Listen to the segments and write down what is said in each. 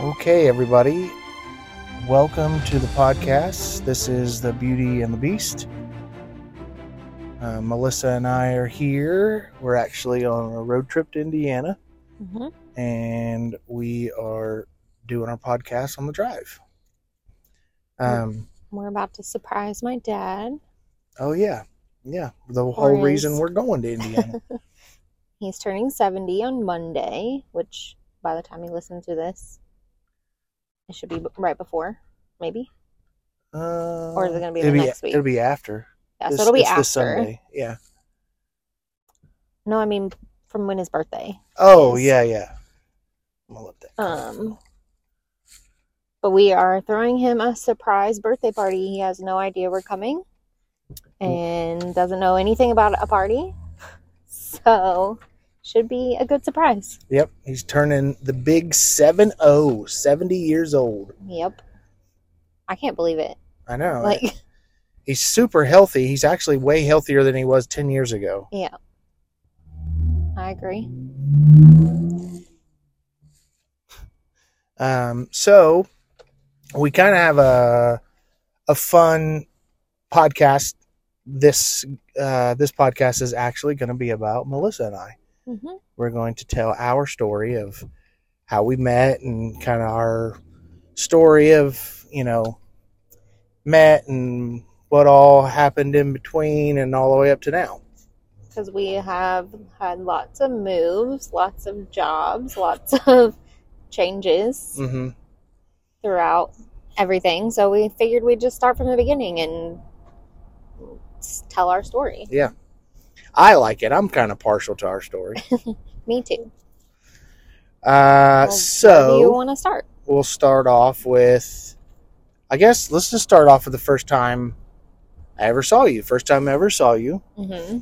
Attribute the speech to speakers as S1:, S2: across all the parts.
S1: Okay, everybody. Welcome to the podcast. This is The Beauty and the Beast. Uh, Melissa and I are here. We're actually on a road trip to Indiana,
S2: hmm
S1: and we are doing our podcast on the drive. Um,
S2: We're about to surprise my dad.
S1: oh, yeah. Yeah. The whole reason we're going to Indiana.
S2: He's turning 70 on Monday, which by the time you listen to this, it should be right before, maybe.
S1: Uh,
S2: Or is it gonna be
S1: it'll
S2: next week?
S1: It'll be after.
S2: Yeah,
S1: This-
S2: so it'll be after.
S1: this Sunday. Yeah.
S2: No, I mean from when his birthday.
S1: Oh,
S2: is.
S1: yeah, yeah. I'm gonna let that.
S2: Um, but we are throwing him a surprise birthday party. He has no idea we're coming and doesn't know anything about a party. So, should be a good surprise.
S1: Yep, he's turning the big 7 0, 70 years old.
S2: Yep. I can't believe it.
S1: I know.
S2: Like,
S1: he's super healthy. He's actually way healthier than he was 10 years ago.
S2: yeah. I agree.
S1: Um, so we kind of have a a fun podcast. This uh, this podcast is actually going to be about Melissa and I.
S2: hmm
S1: We're going to tell our story of how we met and kind of our story of you know met and what all happened in between and all the way up to now.
S2: Because we have had lots of moves, lots of jobs, lots of changes
S1: hmm
S2: throughout everything. So we figured we'd just start from the beginning and tell our story.
S1: I like it. I'm kind of partial to our story.
S2: Me too.
S1: Uh,
S2: Well,
S1: so
S2: you want to start?
S1: we'll start off with I guess let's just start off with the first time I ever saw you. First time I ever saw you.
S2: hmm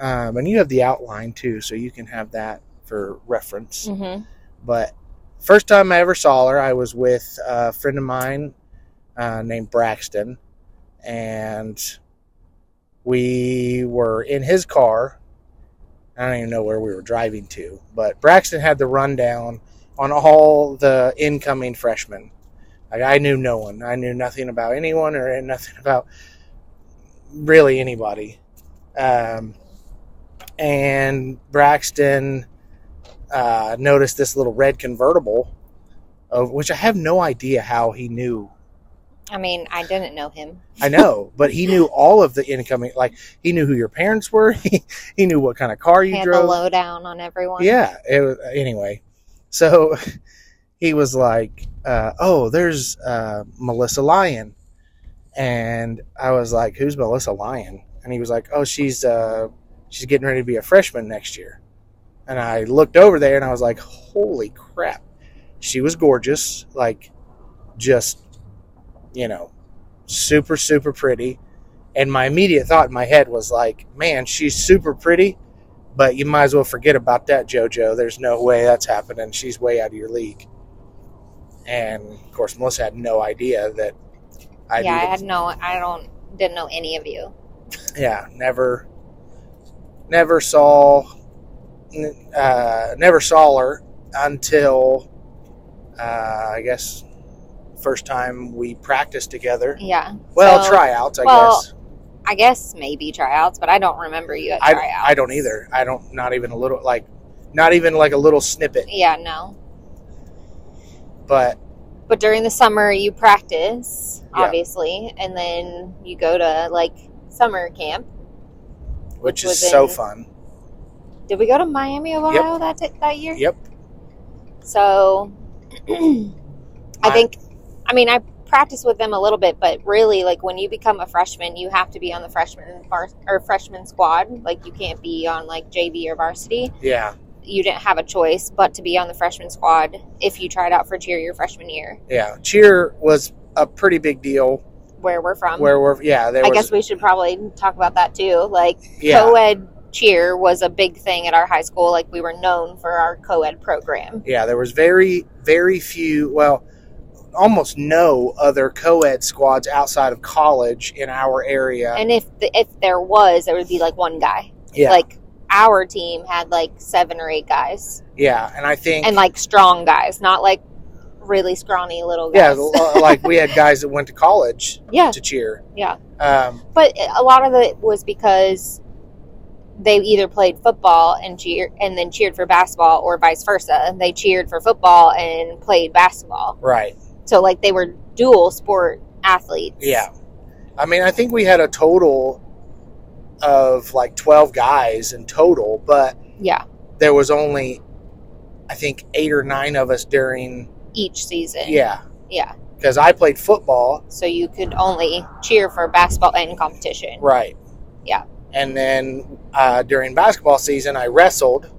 S1: Um, and you have the outline too, so you can have that for reference.
S2: hmm
S1: But first time I ever saw her, I was with a friend of mine uh, named Braxton, and we were in his car. I don't even know where we were driving to, but Braxton had the rundown on all the incoming freshmen. Like I knew no one. I knew nothing about anyone or nothing about really anybody. Um, and Braxton uh, noticed this little red convertible, of which I have no idea how he knew.
S2: I mean, I didn't know him.
S1: I know, but he knew all of the incoming. Like he knew who your parents were. He, he knew what kind of car you
S2: He had the
S1: drove.
S2: lowdown on everyone.
S1: Yeah. It was, anyway, so he was like, uh, "Oh, there's uh, Melissa Lyon," and I was like, "Who's Melissa Lyon?" And he was like, "Oh, she's uh, she's getting ready to be a freshman next year." And I looked over there and I was like, "Holy crap!" She was gorgeous, like just you know, super super pretty. And my immediate thought in my head was like, "Man, she's super pretty." But you might as well forget about that, JoJo. There's no way that's happening. She's way out of your league. And of course, Melissa had no idea that I
S2: yeah, I had no, I don't, didn't know any of you.
S1: yeah, never, never saw, uh, never saw her until, uh, I guess, first time we practiced together.
S2: Yeah.
S1: Well,
S2: So,
S1: tryouts, I
S2: well,
S1: guess.
S2: I guess maybe tryouts, but I don't remember you at
S1: I,
S2: tryouts.
S1: I don't either. I don't, not even a little, like, not even like a little snippet.
S2: Yeah, no.
S1: But
S2: But during the summer, you practice,
S1: Yeah.
S2: obviously, and then you go to like summer camp.
S1: which is
S2: was
S1: so
S2: in-
S1: fun.
S2: Did we go to Miami, Ohio that t- that year?
S1: Yep.
S2: So, I- think, I mean, I practice with them a little bit, but really, like when you become a freshman, you have to be on the freshman var- or freshman squad. Like you can't be on like JV or varsity.
S1: Yeah.
S2: You didn't have a choice but to be on the freshman squad if you tried out for cheer your freshman year,
S1: Yeah. Cheer was a pretty big deal.
S2: where we're from.
S1: Where we're, yeah, there
S2: I
S1: was,
S2: guess we should probably talk about that too. Like
S1: yeah.
S2: co-ed cheer was a big thing at our high school. Like we were known for our co-ed program.
S1: Yeah, there was very, very few, well, almost no other co-ed squads outside of college in our area.
S2: And if the, if there was, there would be like one guy.
S1: yeah,
S2: Like our team had like seven or eight guys,
S1: yeah, and I think
S2: and like strong guys, not like really scrawny little guys.
S1: l- like we had guys that went to college
S2: yeah,
S1: to cheer.
S2: yeah.
S1: Um,
S2: But a lot of it was because they either played football and cheer and then cheered for basketball or vice versa. They cheered for football and played basketball.
S1: right.
S2: So like they were dual sport athletes.
S1: Yeah. I mean, I think we had a total of like 12 guys in total, but
S2: Yeah.
S1: there was only, I think, eight or nine of us during,
S2: Each season.
S1: yeah.
S2: Yeah.
S1: Because I played football,
S2: So you could only cheer for basketball and competition.
S1: right.
S2: Yeah.
S1: And then uh, during basketball season, I wrestled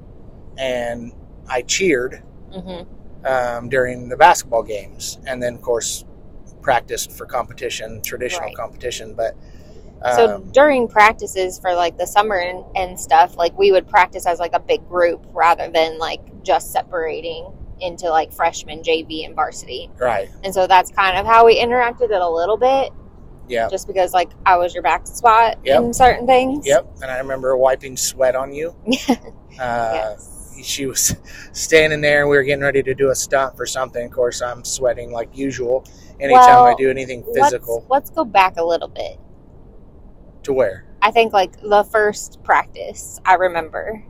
S1: and I cheered
S2: hmm
S1: um, during the basketball games. And then, of course, practiced for competition, traditional
S2: Right.
S1: competition. But
S2: So
S1: um,
S2: during practices for like the summer and, and stuff, like we would practice as like a big group rather than like just separating into like freshman, JV, and varsity.
S1: right.
S2: And so that's kind of how we interacted it a little bit,
S1: Yeah.
S2: just because like I was your back spot
S1: Yep.
S2: in certain things.
S1: Yep, and I remember wiping sweat on you. Uh,
S2: yes.
S1: She was standing there, and we were getting ready to do a stunt for something. Of course, I'm sweating like usual. Anytime I do anything
S2: Let's,
S1: physical,
S2: let's go back a little bit.
S1: to where?
S2: I think like the first practice I remember.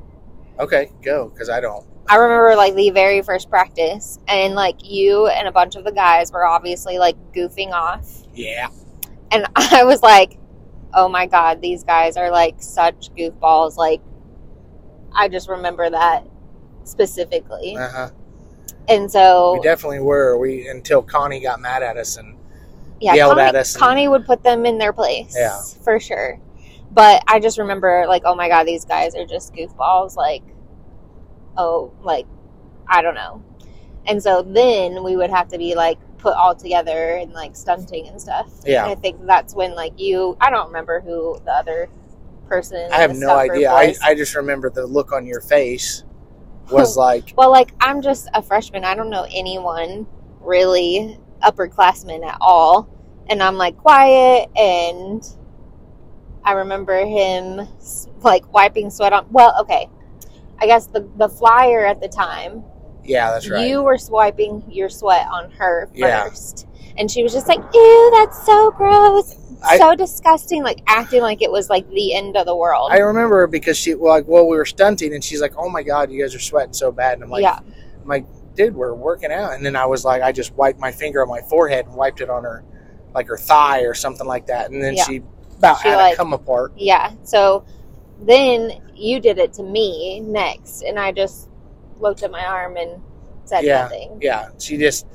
S1: Okay, go because I don't.
S2: I remember like the very first practice, and like you and a bunch of the guys were obviously like goofing off.
S1: Yeah,
S2: And I was like, oh my God, these guys are like such goofballs. Like, I just remember that specifically.
S1: uh huh.
S2: And so,
S1: We definitely were. We until Connie got mad at us, and
S2: yeah,
S1: yelled
S2: Connie,
S1: at us and-
S2: Connie would put them in their place.
S1: Yeah.
S2: For sure. But I just remember, like, oh my God, these guys are just goofballs. Like, oh, like, I don't know. And so then we would have to be like put all together and like stunting and stuff.
S1: Yeah.
S2: And I think that's when like you, I don't remember who the other person.
S1: I have no idea. I. I just remember the look on your face was like,
S2: well, like I'm just a freshman. I don't know anyone really upperclassmen at all, and I'm like quiet. And I remember him like wiping sweat on. Well, okay, I guess the the flyer at the time.
S1: yeah, that's right.
S2: You were swiping your sweat on her
S1: Yeah.
S2: And she was just like, ew, that's so gross.
S1: I-
S2: so disgusting. Like acting like it was like the end of the world.
S1: I remember because she like, well, we were stunting, and she's like, "Oh my god, you guys are sweating so bad," and I'm like,
S2: yeah.
S1: I'm like, dude, we're working out. And then I was like, I just wiped my finger on my forehead and wiped it on her, like her thigh or something like that. And then
S2: Yeah.
S1: she about
S2: She,
S1: had
S2: like-
S1: to come apart.
S2: Yeah. So then you did it to me next. And I just looked at my arm and said
S1: Yeah.
S2: nothing.
S1: Yeah. She just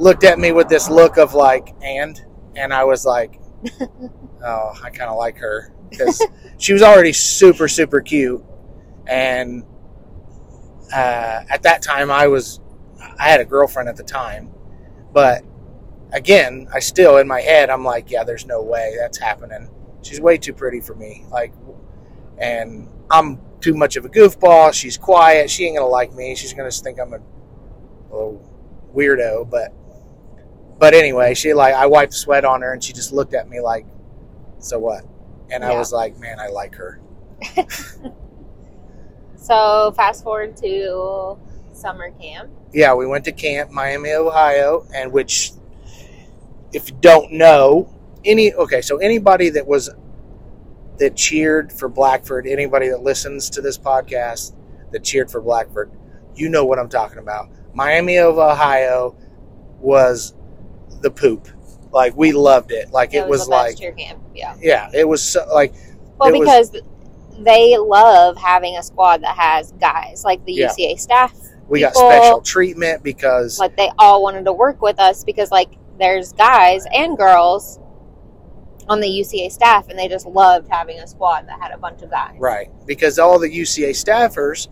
S1: looked at me with this look of like, and, and I was like, oh, I kind of like her because she was already super, super cute. And uh, at that time, I was, I had a girlfriend at the time, but again, I still in my head, I'm like, yeah, there's no way that's happening. She's way too pretty for me. Like, and I'm too much of a goofball. She's quiet. She ain't gonna like me. She's gonna think I'm a little weirdo. But, but anyway, she like I wiped sweat on her, and she just looked at me like, so what? And I was like, man, I like her.
S2: So fast forward to summer camp.
S1: yeah, we went to camp, Miami, Ohio, and which, if you don't know, any okay, so anybody that was that cheered for Blackford, anybody that listens to this podcast that cheered for Blackford, you know what I'm talking about. Miami of Ohio was the poop. Like we loved it. Like it, was,
S2: the best
S1: like
S2: cheer camp. Yeah.
S1: yeah, it was so, like
S2: Well,
S1: It was-
S2: because they love having a squad that has guys like the
S1: Yeah.
S2: UCA staff.
S1: we got special treatment because
S2: Like they all wanted to work with us because like there's guys and girls on the UCA staff, and they just loved having a squad that had a bunch of guys.
S1: Right, because all the UCA staffers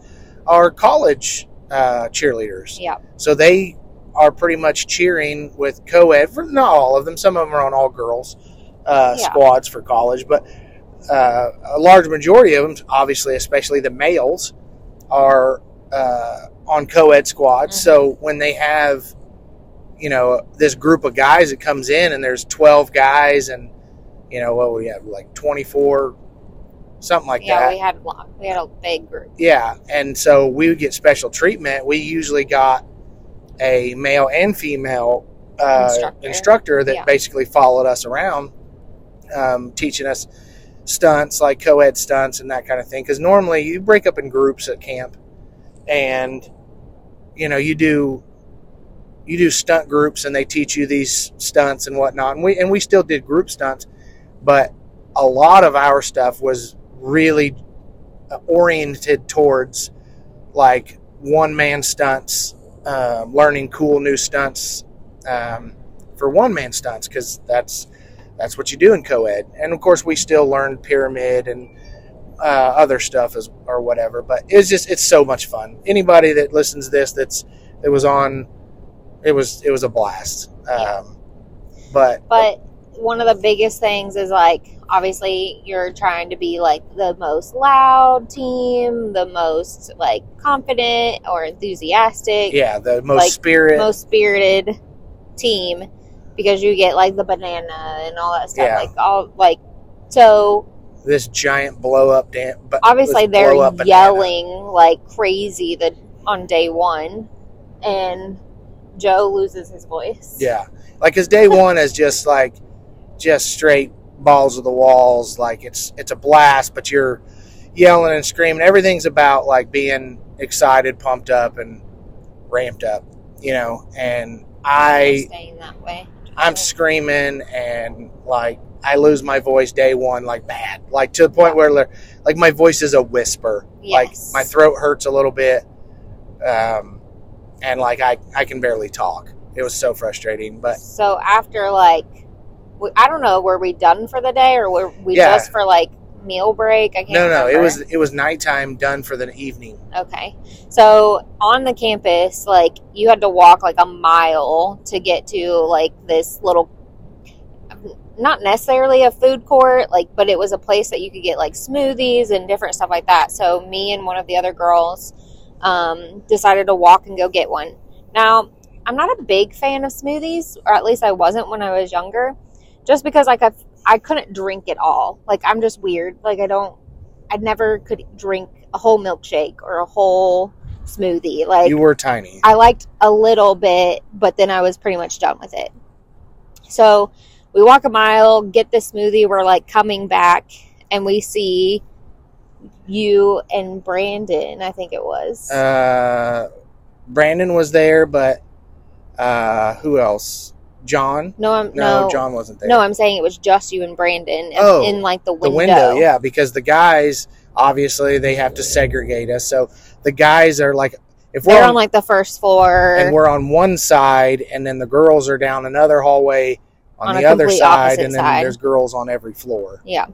S1: are college uh, cheerleaders.
S2: Yeah.
S1: So they are pretty much cheering with co-ed. For, not all of them. Some of them are on all girls uh,
S2: Yeah.
S1: squads for college, but uh, a large majority of them, obviously, especially the males, are uh, on co-ed squads.
S2: Mhm.
S1: So when they have, you know, this group of guys that comes in, and there's twelve guys, and you know what we have like twenty four, something like
S2: yeah,
S1: that.
S2: we had we had a big group.
S1: Yeah, and so we would get special treatment. We usually got a male and female uh,
S2: Instructor.
S1: instructor. that
S2: Yeah.
S1: basically followed us around, um, teaching us stunts like co-ed stunts and that kind of thing. Because normally you break up in groups at camp, and you know you do you do stunt groups and they teach you these stunts and whatnot. And we and we still did group stunts, but a lot of our stuff was really uh, oriented towards like one man stunts, um, learning cool new stunts um, for one man stunts because that's that's what you do in co-ed. And of course, we still learned pyramid and uh, other stuff as or whatever. But it's just it's so much fun. Anybody that listens to this that's it was on, it was it was a blast. Um, but
S2: But one of the biggest things is like obviously you're trying to be like the most loud team, the most like confident or enthusiastic,
S1: yeah, the most
S2: like,
S1: spirit.
S2: most spirited team because you get like the banana and all that stuff.
S1: Yeah.
S2: Like all like so
S1: this giant blow up dance. But
S2: obviously they're
S1: banana.
S2: yelling like crazy the on day one and Joe loses his voice.
S1: Yeah, like his day one is just like just straight balls of the walls. Like it's it's a blast, but you're yelling and screaming. Everything's about like being excited, pumped up, and ramped up. You know, and I
S2: that way.
S1: I'm screaming and like I lose my voice day one like bad, like to the point where like my voice is a whisper. Like my throat hurts a little bit, um, and like I I can barely talk. It was so frustrating, but
S2: So after like, I don't know, were we done for the day or were we
S1: Yeah.
S2: just for like meal break? I can't.
S1: no, no, it was it was nighttime, done for the evening.
S2: okay. So on the campus, like you had to walk like a mile to get to like this little, not necessarily a food court, like, but it was a place that you could get like smoothies and different stuff like that. So me and one of the other girls um, decided to walk and go get one. Now, I'm not a big fan of smoothies, or at least I wasn't when I was younger, just because like I I couldn't drink it all. Like I'm just weird. Like I don't, I never could drink a whole milkshake or a whole smoothie. Like
S1: you were tiny.
S2: I liked a little bit, but then I was pretty much done with it. So we walk a mile, get the smoothie. We're like coming back, and we see you and Brandon. I think it was.
S1: Uh, Brandon was there, but uh, who else? John?
S2: no, I'm
S1: No,
S2: no,
S1: John wasn't there.
S2: No, I'm saying it was just you and Brandon in-
S1: Oh,
S2: in like the window.
S1: the
S2: window.
S1: yeah, because the guys obviously they have to segregate us. So the guys are like, if we're on,
S2: on like the first floor.
S1: and we're on one side, and then the girls are down another hallway on,
S2: On
S1: the other side, and then
S2: side.
S1: there's girls on every floor.
S2: yeah.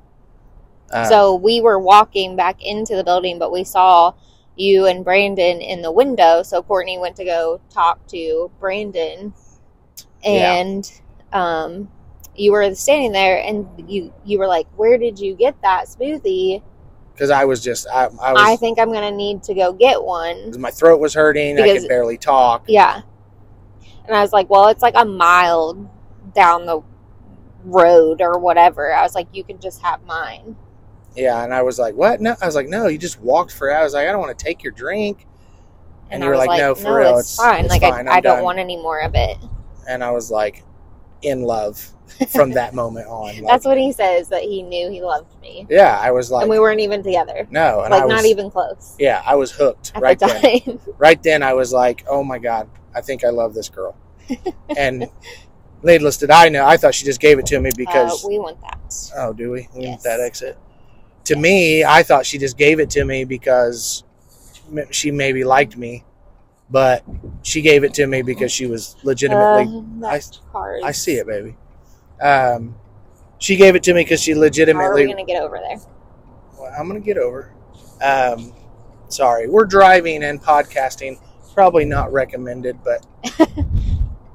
S1: Uh,
S2: So we were walking back into the building, but we saw you and Brandon in the window. So Courtney went to go talk to Brandon,
S1: Yeah.
S2: and um, you were standing there, and you you were like, "Where did you get that smoothie?
S1: because I was just, I, I was,
S2: I think I'm gonna need to go get one."
S1: my throat was hurting. I could barely talk.
S2: Yeah, and I was like, "Well, it's like a mile down the road or whatever." I was like, "You can just have mine."
S1: Yeah, and I was like, "What?" No, I was like, "No, you just walked for." I was like, "I don't want to take your drink," And
S2: I
S1: you were
S2: was
S1: like, "No, for real,
S2: it's,
S1: it's-
S2: fine.
S1: it's
S2: like
S1: fine,
S2: I, I don't
S1: done."
S2: want any more of it."
S1: And I was like, in love from that moment on. Like,
S2: That's what he says that he knew he loved me,
S1: yeah, I was like,
S2: and we weren't even together,
S1: no, and
S2: like
S1: I was,
S2: not even close
S1: Yeah, I was hooked
S2: at
S1: right
S2: the
S1: then. Right then, I was like, "Oh my god, I think I love this girl." and needless to I know, I thought she just gave it to me because
S2: uh, we want that.
S1: Oh, do we? We
S2: Yes.
S1: that exit. To me, I thought she just gave it to me because she maybe liked me, but she gave it to me because she was legitimately.
S2: That's hard.
S1: I see it, baby. Um, she gave it to me because she
S2: How are we
S1: legitimately.
S2: gonna get over there?
S1: Well, I'm gonna get over. Um, sorry, we're driving and podcasting. Probably not recommended, but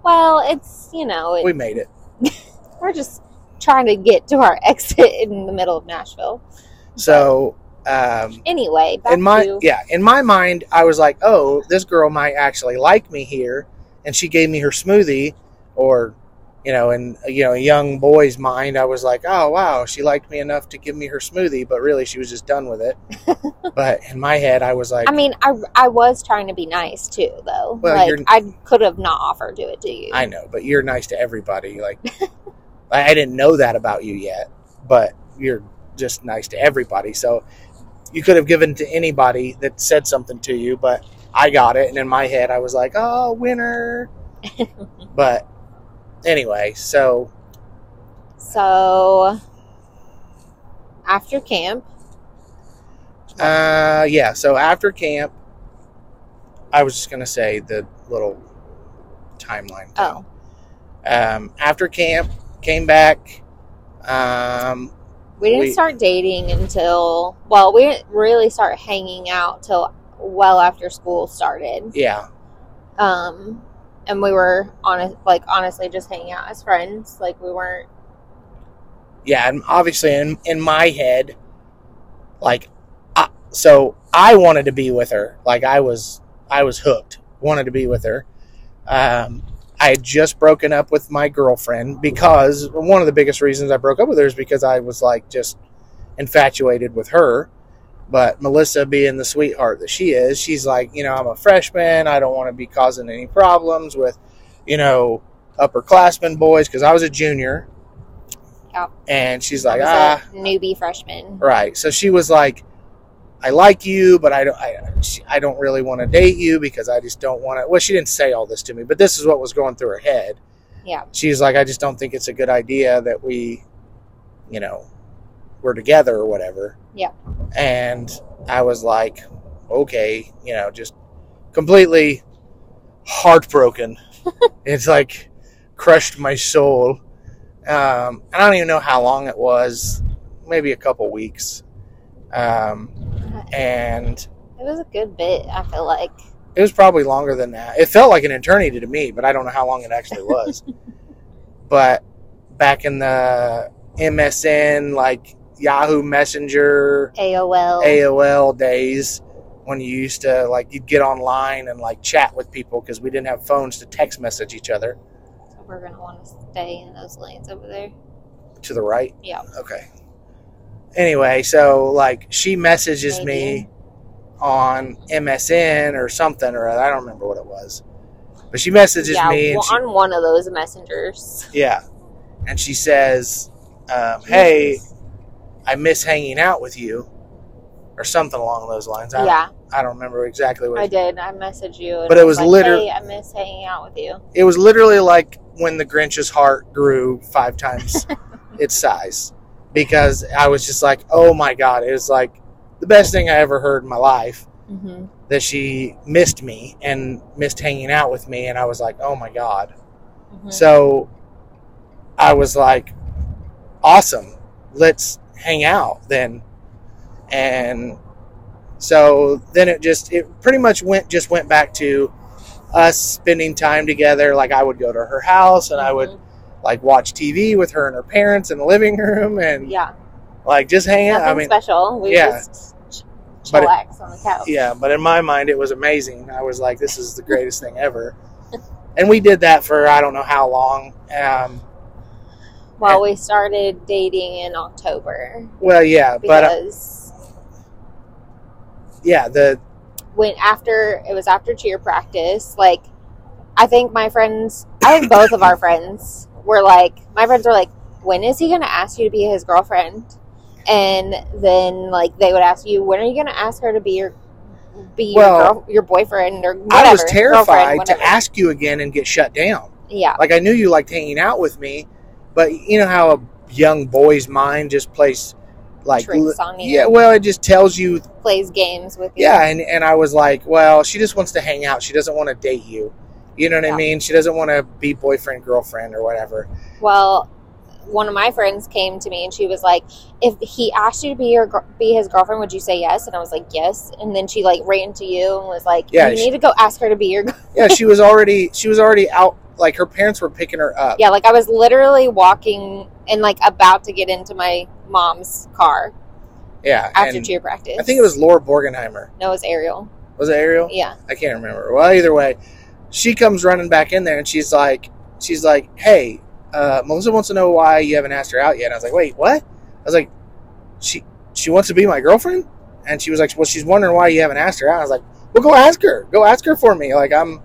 S2: Well, it's you know it,
S1: we made it.
S2: we're just trying to get to our exit in the middle of Nashville.
S1: So. Um,
S2: Anyway, back
S1: in my
S2: to
S1: yeah in my mind i was like oh this girl might actually like me here and she gave me her smoothie or you know, in you know a young boy's mind, I was like, oh wow, she liked me enough to give me her smoothie, but really she was just done with it. but in my head, I was like,
S2: I mean, I, I was trying to be nice too, though.
S1: Well,
S2: like I could have not offered to it to you.
S1: I know, but you're nice to everybody. Like, I I didn't know that about you yet, but you're just nice to everybody. So you could have given to anybody that said something to you, but I got it, and in my head, I was like, oh, winner. but anyway, so
S2: So after camp,
S1: uh, yeah, so after camp, I was just gonna say the little timeline. Thing.
S2: oh,
S1: Um, after camp, came back. Um,
S2: we didn't
S1: We-
S2: start dating until well, we didn't really start hanging out till well after school started.
S1: yeah,
S2: Um, and we were honest, like honestly, just hanging out as friends. Like we weren't.
S1: yeah, and obviously in in my head, like, I, so I wanted to be with her. Like I was, I was hooked. Wanted to be with her. Um, I had just broken up with my girlfriend because one of the biggest reasons I broke up with her is because I was like just infatuated with her. But Melissa, being the sweetheart that she is, she's like, you know, I'm a freshman. I don't want to be causing any problems with, you know, upperclassmen boys because I was a junior.
S2: Yep.
S1: And she's like, ah,
S2: a newbie freshman.
S1: Right. So she was like, I like you, but I don't, I, I don't really want to date you because I just don't want to. Well, she didn't say all this to me, but this is what was going through her head.
S2: Yeah.
S1: She's like, I just don't think it's a good idea that we, you know, we're together or whatever.
S2: Yeah.
S1: And I was like, okay, you know, just completely heartbroken. it's like crushed my soul. Um, I don't even know how long it was, maybe a couple weeks. Um, and
S2: It was a good bit. I feel like.
S1: it was probably longer than that. It felt like an eternity to me, but I don't know how long it actually was. but back in the MSN, like Yahoo Messenger,
S2: AOL.
S1: AOL days, when you used to like you'd get online and like chat with people because we didn't have phones to text message each other.
S2: So we're gonna want to stay in those lanes over there.
S1: To the right.
S2: Yeah.
S1: Okay. Anyway, so like she messages
S2: Maybe.
S1: me on MSN or something or other. I don't remember what it was. But she messages
S2: yeah,
S1: me
S2: well,
S1: she,
S2: on one of those messengers.
S1: yeah. And she says, um, "Hey, I miss hanging out with you." Or something along those lines. I,
S2: yeah,
S1: I don't remember exactly what
S2: I did. I messaged you, and
S1: But it was
S2: like,
S1: liter-
S2: Hey, I miss hanging out with you.
S1: it was literally like when the Grinch's heart grew five times its size because I was just like, oh my god, it was like the best thing I ever heard in my life
S2: Mm-hmm.
S1: that she missed me and missed hanging out with me, and I was like, oh my god.
S2: Mm-hmm.
S1: So I was like, awesome, let's hang out then. And so then it just it pretty much went just went back to us spending time together. Like I would go to her house and I would like watch TV with her and her parents in the living room and
S2: Yeah,
S1: like just hang out.
S2: nothing
S1: I mean,
S2: special. We
S1: yeah.
S2: just ch-
S1: But it-
S2: on the couch.
S1: yeah, but in my mind, it was amazing. I was like, this is the greatest thing ever. And we did that for I don't know how long. Um,
S2: Well, we started dating in October
S1: well, yeah, but uh,
S2: because
S1: yeah, the
S2: when after it was after cheer practice, like I think my friends, I think both of our friends were like, my friends were like, when is he going to ask you to be his girlfriend? And then like they would ask you, when are you going to ask her to be your be
S1: Well,
S2: your girl, your boyfriend or whatever?
S1: I was terrified to ask you again and get shut down.
S2: Yeah,
S1: Like I knew you liked hanging out with me, but you know how a young boy's mind just plays like
S2: tricks on you.
S1: yeah, well, it just tells you
S2: plays games with you.
S1: yeah, and and I was like, well, she just wants to hang out. She doesn't want to date you. You know what I mean? She doesn't want to be boyfriend girlfriend or whatever.
S2: Well, one of my friends came to me and she was like, "If he asked you to be your be his girlfriend, would you say yes?" And I was like, "Yes." And then she like ran to you and was like,
S1: Yeah,
S2: "You
S1: she-
S2: need to go ask her to be your." gir-"
S1: Yeah, she was already she was already out. Like her parents were picking her up.
S2: Yeah, like I was literally walking and like about to get into my mom's car
S1: Yeah,
S2: after cheer practice.
S1: I think it was Laura Borgenheimer.
S2: no, it was Ariel.
S1: Was it Ariel?
S2: Yeah,
S1: I can't remember. Well, either way, she comes running back in there and she's like, she's like, hey, uh, Melissa wants to know why you haven't asked her out yet. And I was like, wait, what? I was like, she she wants to be my girlfriend, and she was like, well, she's wondering why you haven't asked her out. I was like, well, go ask her. Go ask her for me. Like I'm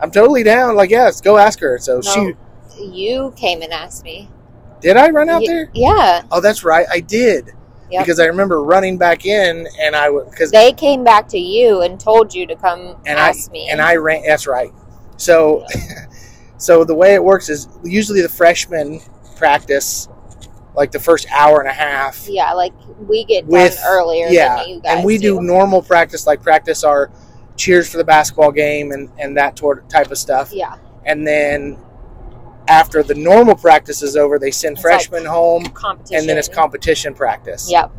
S1: I'm totally down. Like yes, go ask her. So she
S2: You came and asked me.
S1: did I run out
S2: Ye-
S1: there?
S2: Yeah.
S1: Oh, that's right, I did.
S2: Yep.
S1: Because I remember running back in, and I because
S2: They came back to you and told you to come
S1: and I
S2: ask me.
S1: and I ran. That's right. So, so the way it works is usually the freshmen practice like the first hour and a half.
S2: yeah, like we get
S1: With-
S2: done earlier
S1: yeah,
S2: than you guys
S1: and we do normal practice, like practice our cheers for the basketball game and and that type of stuff.
S2: Yeah,
S1: And then after the normal practice is over, they send
S2: It's like
S1: freshmen home,
S2: competition.
S1: and then it's competition practice.
S2: Yep.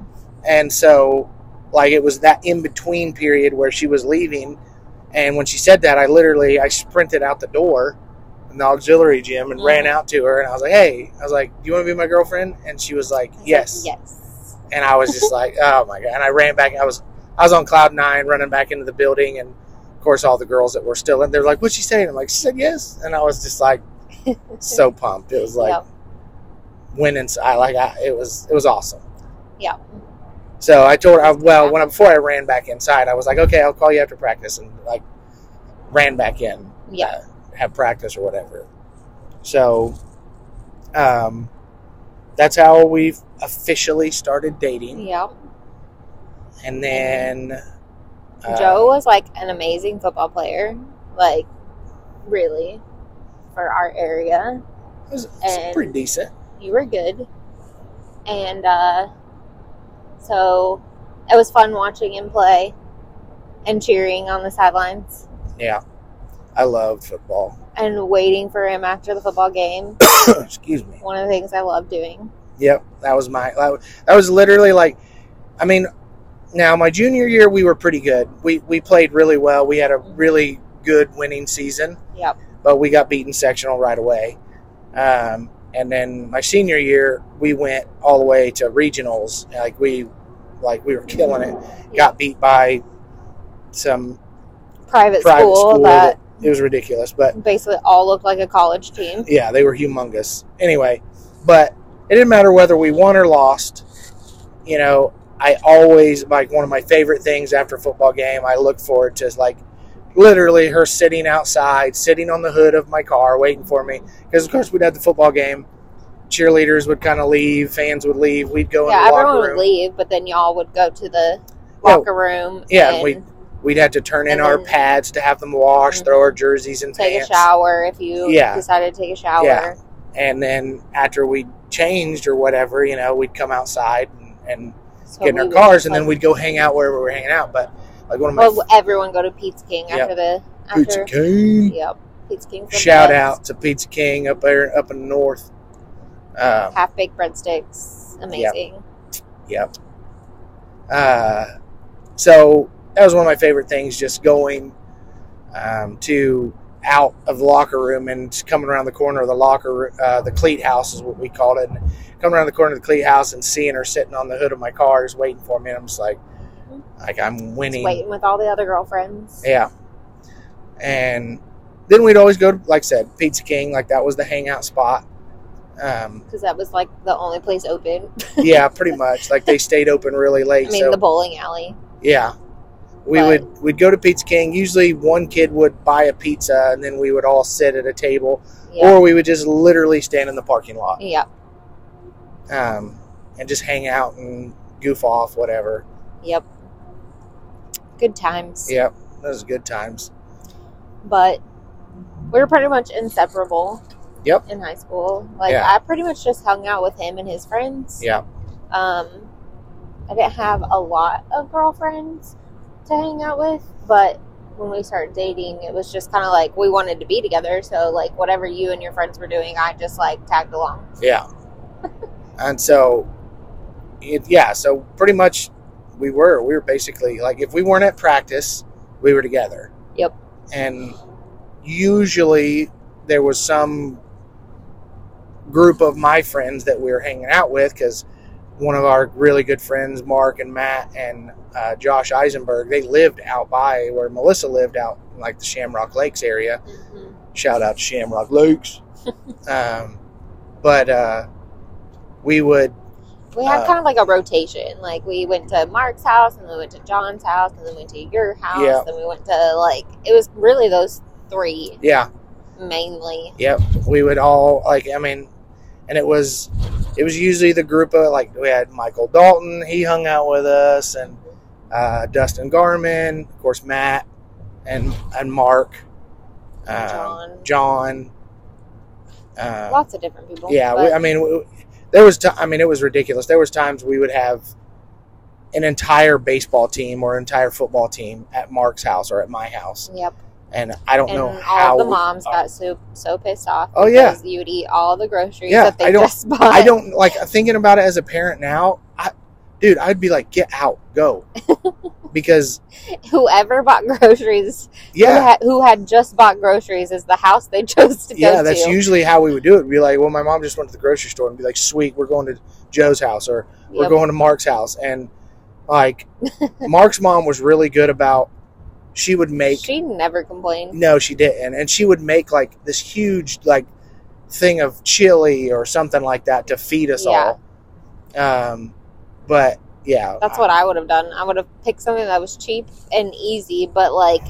S1: And so, like, it was that in between period where she was leaving. And when she said that, I literally I sprinted out the door in the auxiliary gym and
S2: Mhm.
S1: ran out to her. And I was like, "Hey," I was like, "Do you want to be my girlfriend?" And she was like,
S2: It's like,
S1: "Yes."
S2: yes.
S1: And I was just like, "Oh my god!" And I ran back. I was I was on cloud nine, running back into the building, and of course, all the girls that were still in, they're like, "What's she saying?" I'm like, "She said yes," and I was just like, so pumped. It was like
S2: Yep.
S1: winning. I like I, it was it was awesome.
S2: Yeah.
S1: So I told her, well, when I, before I ran back inside, I was like, okay, I'll call you after practice, and like ran back in,
S2: Yeah.
S1: uh, have practice or whatever. So, um, that's how we've officially started dating,
S2: Yeah.
S1: and then uh,
S2: Joe was like an amazing football player. Like, really, for our area.
S1: was, was
S2: and-
S1: pretty decent.
S2: You were good. And uh, so it was fun watching him play and cheering on the sidelines
S1: Yeah, I love football.
S2: and waiting for him after the football game.
S1: Excuse me.
S2: One of the things I love doing.
S1: Yep, that was my. That was, literally like, I mean, now my junior year we were pretty good. We we played really well. We had a really good winning season,
S2: Yep.
S1: but we got beaten sectional right away. Um, and then my senior year we went all the way to regionals. Like we, like we were killing it. Got beat by some
S2: Private,
S1: private
S2: school,
S1: school.
S2: that
S1: it was ridiculous, but
S2: basically all looked like a college team.
S1: yeah, they were humongous. Anyway, but it didn't matter whether we won or lost. You know, I always like one of my favorite things after a football game. I look forward to is like literally her sitting outside, sitting on the hood of my car, waiting for me. Because of course we'd have the football game. Cheerleaders would kind of leave, fans would leave. We'd go
S2: Yeah,
S1: in the
S2: everyone would leave, but then y'all would go to the
S1: Yeah.
S2: locker room
S1: Yeah,
S2: and
S1: we- We'd have to turn in our pads to have them washed,
S2: Mhm.
S1: throw our jerseys and
S2: take
S1: pants.
S2: a shower if you
S1: Yeah.
S2: decided to take a shower.
S1: Yeah. and then after we changed or whatever, you know, we'd come outside and, and
S2: So
S1: get in our cars, and then we'd go hang out where we were hanging out. But like one of my
S2: Well, everyone go to Pizza King
S1: Yep.
S2: after the
S1: Pizza. King,
S2: Yep, Pizza King. for the
S1: shout
S2: best.
S1: out to Pizza King up there up in the north. Um,
S2: half baked breadsticks, amazing.
S1: yep. Uh, so that was one of my favorite things, just going um, to out of the locker room and just coming around the corner of the locker, uh, the cleat house is what we called it. And coming around the corner of the cleat house and seeing her sitting on the hood of my car, just waiting for me, and I'm just like, like I'm
S2: Just
S1: winning.
S2: waiting with all the other girlfriends.
S1: Yeah. And then we'd always go to, like I said, Pizza King. Like that was the hangout spot. Um,
S2: because that was like the only place open.
S1: yeah, pretty much. Like they stayed open really late.
S2: I mean,
S1: so
S2: the bowling alley.
S1: yeah, we
S2: But-
S1: would we'd go to Pizza King. Usually, one kid would buy a pizza, and then we would all sit at a table,
S2: Yeah,
S1: or we would just literally stand in the parking lot
S2: yeah,
S1: um, and just hang out and goof off, whatever.
S2: yep. Good times.
S1: Yep, those good times.
S2: But we were pretty much inseparable.
S1: Yep.
S2: In high school, like
S1: Yeah.
S2: I pretty much just hung out with him and his friends.
S1: Yeah,
S2: Um, I didn't have a lot of girlfriends to hang out with, but when we started dating, it was just kind of like we wanted to be together. So like whatever you and your friends were doing, I just like tagged along.
S1: Yeah. and so, it, yeah, so pretty much we were. We were basically like, if we weren't at practice, we were together.
S2: Yep.
S1: And usually there was some group of my friends that we were hanging out with because one of our really good friends, Mark and Matt and uh, Josh Eisenberg, they lived out by where Melissa lived out in like the Shamrock Lakes area shout out to Shamrock Lakes. um, but uh, we would
S2: We had
S1: Uh,
S2: kind of like a rotation. Like we went to Mark's house, and then we went to John's house, and then went to your house,
S1: Yeah.
S2: and we went to like it was really those three
S1: yeah
S2: mainly.
S1: Yep, we would all like. I mean, and it was it was usually the group of like we had Michael Dalton. He hung out with us, and uh, Dustin Garman, of course, Matt and and Mark, um,
S2: John.
S1: John. Uh,
S2: Lots of different people.
S1: yeah, we, I mean, we, there was. T- I mean, it was ridiculous. There was times we would have an entire baseball team or entire football team at Mark's house or at my house,
S2: yep.
S1: and I don't
S2: And
S1: know
S2: all
S1: how
S2: the
S1: we-
S2: moms got oh. so so pissed off.
S1: Oh, yeah.
S2: you would eat all the groceries
S1: Yeah,
S2: that they
S1: I don't-
S2: just bought.
S1: I don't like thinking about it as a parent now. I, dude, I'd be like, get out, go, because
S2: Whoever bought groceries, who,
S1: yeah,
S2: had, who had just bought groceries, is the house they chose to go
S1: yeah, that's
S2: to.
S1: usually how we would do it. Be like, well, my mom just went to the grocery store and be like, sweet, we're going to Joe's house or we're going to Mark's house, and like, Mark's mom was really good about. She would make
S2: She never complained.
S1: no, she didn't, and she would make like this huge like thing of chili or something like that to feed us
S2: Yeah.
S1: all. Um, but yeah,
S2: That's what I would have done. I would have picked something that was cheap and easy, but like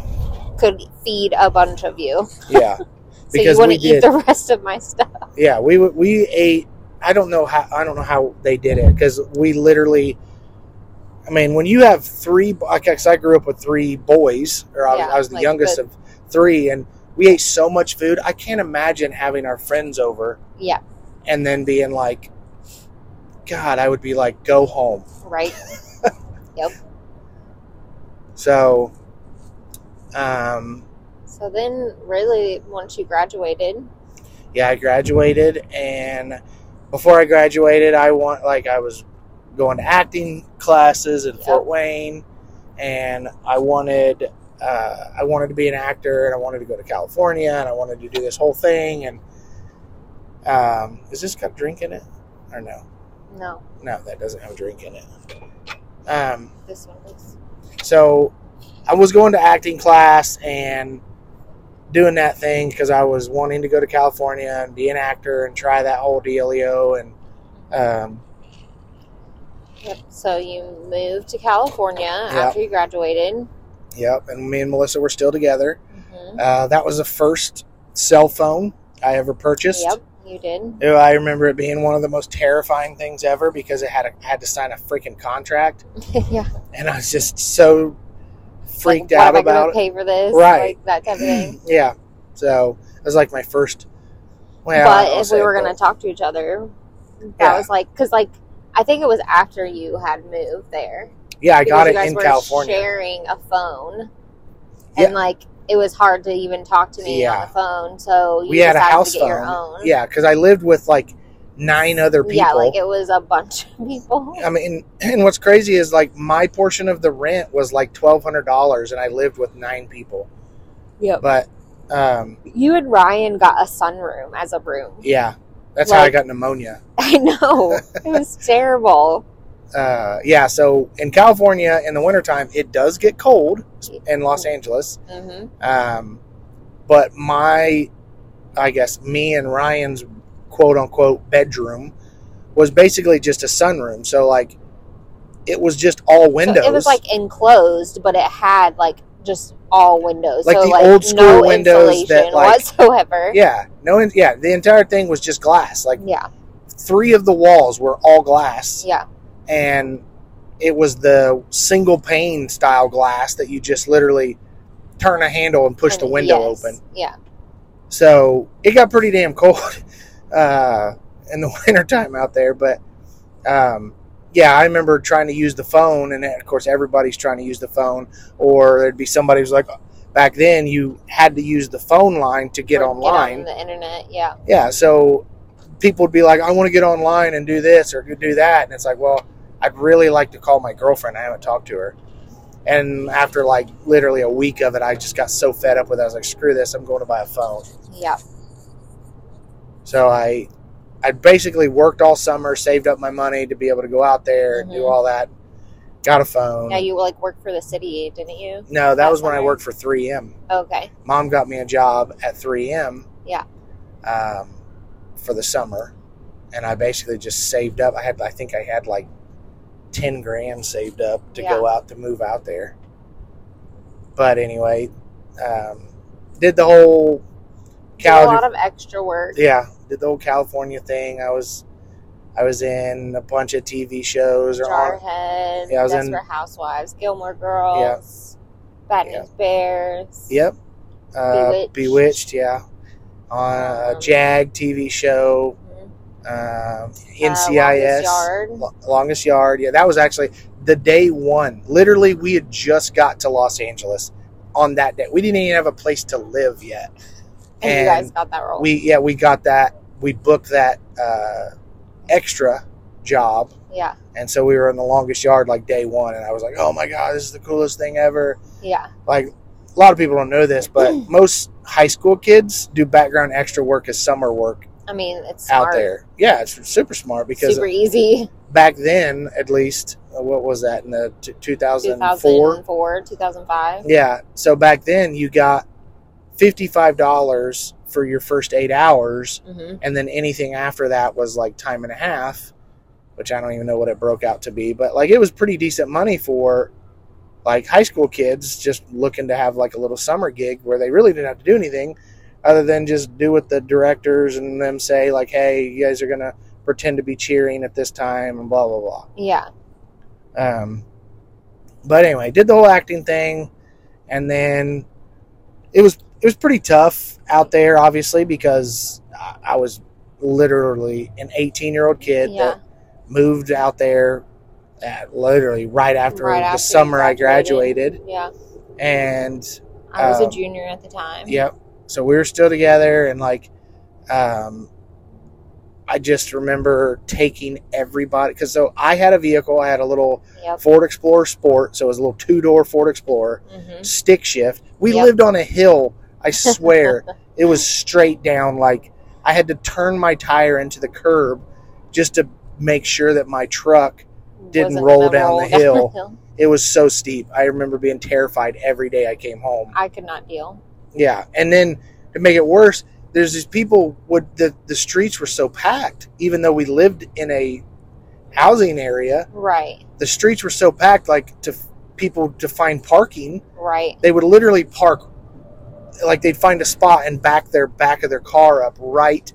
S2: could feed a bunch of you,
S1: yeah.
S2: so
S1: Because
S2: you
S1: we
S2: wouldn't eat
S1: did.
S2: the rest of my stuff.
S1: Yeah, we we ate. I don't know how. I don't know how they did it because we literally. I mean, when you have three, like 'cause I grew up with three boys, or I was,
S2: Yeah,
S1: I was the
S2: like
S1: youngest
S2: the-
S1: of three, and we ate so much food. I can't imagine having our friends over
S2: Yeah,
S1: and then being like, "God," I would be like, "Go home."
S2: right. Yep.
S1: So, um,
S2: So then, really, once you graduated,
S1: yeah, I graduated, and before I graduated, I want like I was going to acting classes in
S2: Yep.
S1: Fort Wayne, and I wanted uh, I wanted to be an actor, and I wanted to go to California, and I wanted to do this whole thing. And um, is this got drinking it or no?
S2: No,
S1: No, that doesn't have a drink in it. Um,
S2: this one is.
S1: so I was going to acting class and doing that thing because I was wanting to go to California and be an actor and try that whole dealio. And um,
S2: Yep. So you moved to California after you graduated.
S1: yep, and me and Melissa were still together.
S2: hmm
S1: Uh, that was the first cell phone I ever purchased.
S2: Yep, you did.
S1: Ew, I remember it being one of the most terrifying things ever because it had a, had to sign a freaking contract,
S2: yeah.
S1: and I was just so freaked
S2: like,
S1: out about it.
S2: pay for this?
S1: Right.
S2: Like that type of thing.
S1: yeah. So it was like my first. Well,
S2: but if we were going to talk to each other, that
S1: Yeah.
S2: was like, because like, I think it was after you had moved there.
S1: yeah, I got it in
S2: were
S1: California.
S2: sharing a phone.
S1: Yeah.
S2: And like, it was hard to even talk to me on the phone. So you
S1: we had a house phone.
S2: your own.
S1: Yeah, because I lived with like nine other people.
S2: Yeah, like it was a bunch of people.
S1: I mean, and what's crazy is like my portion of the rent was like twelve hundred dollars, and I lived with nine people.
S2: Yep.
S1: But um,
S2: You and Ryan got a sunroom as a room.
S1: yeah, that's how I got pneumonia.
S2: I know. it was terrible.
S1: Uh, yeah, so in California in the wintertime, it does get cold in Los Angeles.
S2: hmm
S1: Um, but my, I guess, me and Ryan's quote unquote bedroom was basically just a sunroom. So, like, it was just all windows.
S2: So it was like enclosed, but it had like just all windows.
S1: Like
S2: so
S1: the
S2: like
S1: old school
S2: no
S1: windows that, like-
S2: whatsoever.
S1: yeah, no, in- yeah, the entire thing was just glass. Like,
S2: Yeah.
S1: three of the walls were all glass.
S2: Yeah.
S1: And it was the single pane style glass that you just literally turn a handle and push the window
S2: yes,
S1: open.
S2: Yeah.
S1: So it got pretty damn cold uh, in the wintertime out there. But um, yeah, I remember trying to use the phone, and of course, everybody's trying to use the phone, or there'd be somebody who's like, back then you had to use the phone line to get
S2: Or
S1: online.
S2: on the internet. Yeah.
S1: yeah, so people would be like, I want to get online and do this or do that. And it's like, well, I'd really like to call my girlfriend. I haven't talked to her. And after like literally a week of it, I just got so fed up with it. I was like, screw this. I'm going to buy a phone.
S2: Yeah.
S1: So I, I basically worked all summer, saved up my money to be able to go out there and do
S2: Mhm.
S1: all that. Got a phone.
S2: Yeah. You like worked for the city, didn't you?
S1: no, that
S2: that
S1: was when I worked for 3M.
S2: Okay.
S1: Mom got me a job at 3M.
S2: Yeah.
S1: Um, for the summer, and I basically just saved up. I had, I think I had like ten grand saved up to go out to move out there. But anyway, um, did the whole
S2: Did a lot of extra work.
S1: yeah, did the whole California thing. I was, I was in a bunch of TV shows or.
S2: Jarhead,
S1: Yeah, I was in-
S2: Housewives, Gilmore Girls, Bad
S1: Yeah.
S2: News Bears.
S1: Yep, uh,
S2: Bewitched.
S1: Bewitched. Yeah, on a
S2: Um,
S1: Jag TV show.
S2: Mhm.
S1: Um,
S2: Uh,
S1: NCIS.
S2: Longest Yard.
S1: Lo- longest yard. Yeah, that was actually the day one. Literally, we had just got to Los Angeles on that day. We didn't even have a place to live yet.
S2: And, you guys got that role.
S1: We yeah, we got that. We booked that uh, extra job,
S2: yeah,
S1: and so we were in the longest yard like day one. And I was like, oh my god, this is the coolest thing ever.
S2: yeah,
S1: Like a lot of people don't know this, but most high school kids do background extra work as summer work
S2: I mean, it's
S1: out there. Yeah, it's super smart because
S2: Super easy.
S1: back then, at least, uh, what was that in the t- 2004?
S2: 2004, 2005.
S1: Yeah. So back then, you got $55 for your first eight hours,
S2: hmm
S1: and then anything after that was like time and a half, which I don't even know what it broke out to be, but like it was pretty decent money for like high school kids just looking to have like a little summer gig where they really didn't have to do anything other than just do what the directors and them say, like, hey, you guys are going to pretend to be cheering at this time and blah, blah, blah.
S2: Yeah,
S1: Um, but anyway, did the whole acting thing, and then it was it was pretty tough out there, obviously, because I, was literally an 18 year old kid
S2: yeah.
S1: that moved out there at literally right after
S2: Right
S1: the
S2: after
S1: summer I
S2: graduated.
S1: graduated,
S2: Yeah,
S1: and
S2: I was a
S1: Um,
S2: junior at the time.
S1: Yep. So we were still together, and like, um, I just remember taking everybody because so I had a vehicle. I had a little
S2: Yep.
S1: Ford Explorer Sport, so it was a little two door Ford Explorer,
S2: hmm
S1: stick shift. We
S2: Yep.
S1: lived on a hill. I swear, it was straight down. Like I had to turn my tire into the curb just to make sure that my truck. Didn't roll down the hill. It was so steep. I remember being terrified every day I came home.
S2: I could not deal.
S1: Yeah, and then to make it worse, there's these people would the the streets were so packed. Even though we lived in a housing area,
S2: Right,
S1: the streets were so packed. Like to people to find parking,
S2: right.
S1: they would literally park. Like they'd find a spot and back their back of their car up right,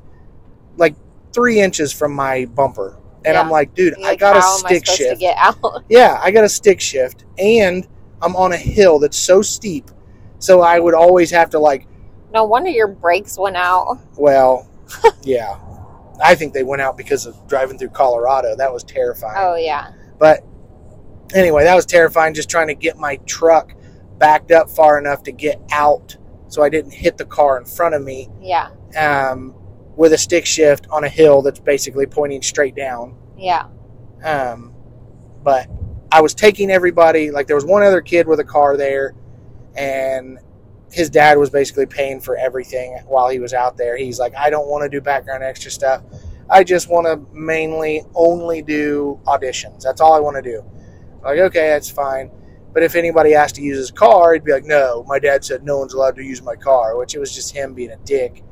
S1: like three inches from my bumper. And I'm like, dude,
S2: You're
S1: I
S2: like,
S1: got a
S2: how am I
S1: stick shift.
S2: get out?
S1: Yeah, I got a stick shift, and I'm on a hill that's so steep. So I would always have to like
S2: no wonder your brakes went out.
S1: Well, yeah. I think they went out because of driving through Colorado. That was terrifying.
S2: Oh yeah,
S1: But anyway, that was terrifying just trying to get my truck backed up far enough to get out so I didn't hit the car in front of me
S2: yeah,
S1: um, with a stick shift on a hill that's basically pointing straight down.
S2: yeah.
S1: Um, but I was taking everybody, like, there was one other kid with a car there, and his dad was basically paying for everything while he was out there. He's like, I don't want to do background extra stuff. I just want to mainly only do auditions. That's all I want to do. Like, okay, that's fine. But if anybody asked to use his car, he'd be like, no, my dad said no one's allowed to use my car, which it was just him being a dick.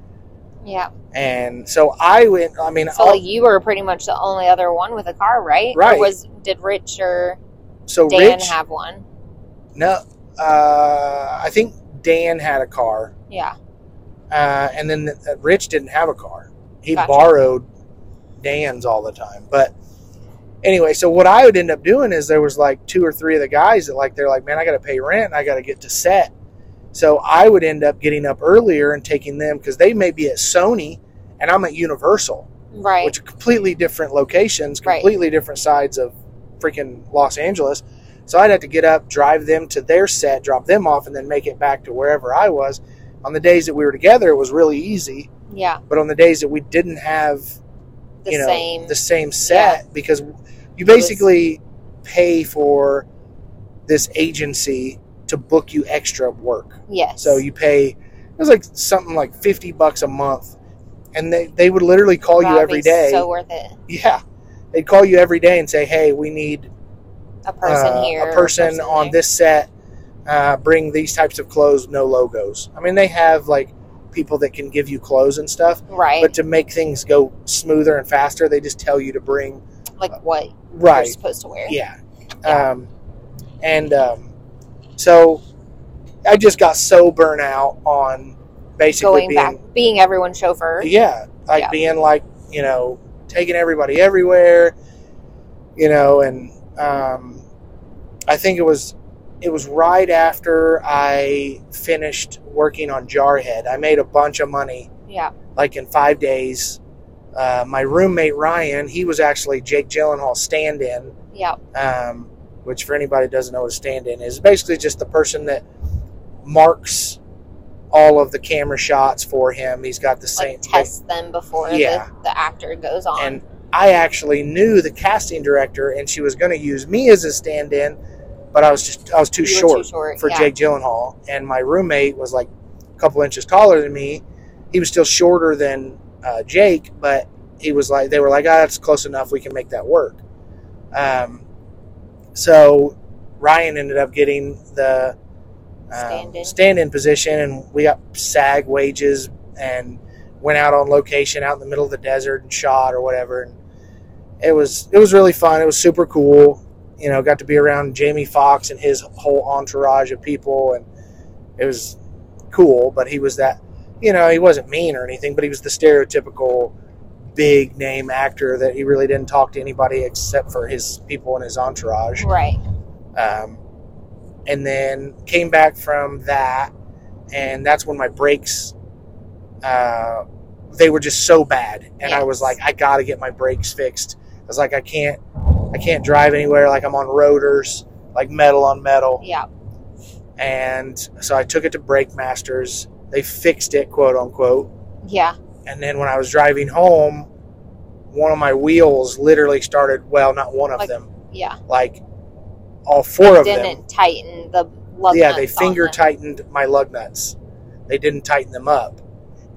S2: Yeah.
S1: And so I went, I mean,
S2: So like you were pretty much the only other one with a car, right?
S1: Right.
S2: Or was did Rich or
S1: so
S2: Dan
S1: Rich,
S2: have one?
S1: no, uh, I think Dan had a car.
S2: Yeah.
S1: uh, and then uh, Rich didn't have a car. He
S2: Gotcha.
S1: borrowed Dan's all the time. But anyway, so what I would end up doing is there was like two or three of the guys that like they're like, man, I got to pay rent, and I got to get to set. So I would end up getting up earlier and taking them because they may be at Sony, and I'm at Universal,
S2: Right.
S1: which are completely different locations,
S2: Right.
S1: completely different sides of freaking Los Angeles. So I'd have to get up, drive them to their set, drop them off, and then make it back to wherever I was. On the days that we were together, it was really easy.
S2: yeah.
S1: But on the days that we didn't have,
S2: The
S1: you know,
S2: same.
S1: the same set, because you basically pay for this agency to book you extra work.
S2: yes.
S1: So you pay, it was like something like 50 bucks a month. And they, they would literally call you
S2: That'd
S1: every day.
S2: So worth it.
S1: yeah. They'd call you every day and say, hey, we need
S2: A person
S1: uh,
S2: here.
S1: a person on
S2: there.
S1: this set. Uh, bring these types of clothes, no logos. I mean, they have like people that can give you clothes and stuff.
S2: Right.
S1: But to make things go smoother and faster, they just tell you to bring
S2: like what you're
S1: right.
S2: supposed to wear.
S1: Yeah.
S2: Yeah.
S1: Um, and um, so I just got so burnt out on basically
S2: Going
S1: being
S2: back, being everyone's chauffeur.
S1: yeah, like
S2: Yeah.
S1: being like you know taking everybody everywhere, you know, and um, I think it was it was right after I finished working on Jarhead. I made a bunch of money
S2: Yeah.
S1: like in five days. Uh, my roommate Ryan, he was actually Jake Gyllenhaal stand-in
S2: Yeah.
S1: um, which for anybody who doesn't know what a stand-in is, basically just the person that marks all of the camera shots for him. He's got the same.
S2: Like test them before
S1: Yeah.
S2: the, the actor goes on.
S1: And I actually knew the casting director, and she was going to use me as a stand-in, but I was just I was too short
S2: too short.
S1: for
S2: yeah.
S1: Jake Gyllenhaal, and my roommate was like a couple inches taller than me. He was still shorter than uh, Jake, but he was like they were like, ah, that's close enough. We can make that work. Um, so Ryan ended up getting the um,
S2: Stand-in.
S1: stand-in position, and we got SAG wages and went out on location out in the middle of the desert and shot or whatever. And it was it was really fun. It was super cool. You know, got to be around Jamie Foxx and his whole entourage of people, and it was cool. But he was that, you know, he wasn't mean or anything, but he was the stereotypical big name actor that he really didn't talk to anybody except for his people in his entourage.
S2: Right.
S1: Um, and then came back from that, and that's when my brakes, uh, they were just so bad, and I was like, I got to get my brakes fixed. I was like, I can't, I can't drive anywhere. Like I'm on rotors, like metal on metal,
S2: Yeah.
S1: and so I took it to Brake Masters. They fixed it, quote unquote.
S2: Yeah.
S1: And then when I was driving home, one of my wheels literally started. Well, not one of
S2: Like,
S1: them,
S2: Yeah.
S1: like all four of them
S2: Didn't tighten the lug nuts.
S1: yeah, they finger tightened my lug nuts. They didn't tighten them up.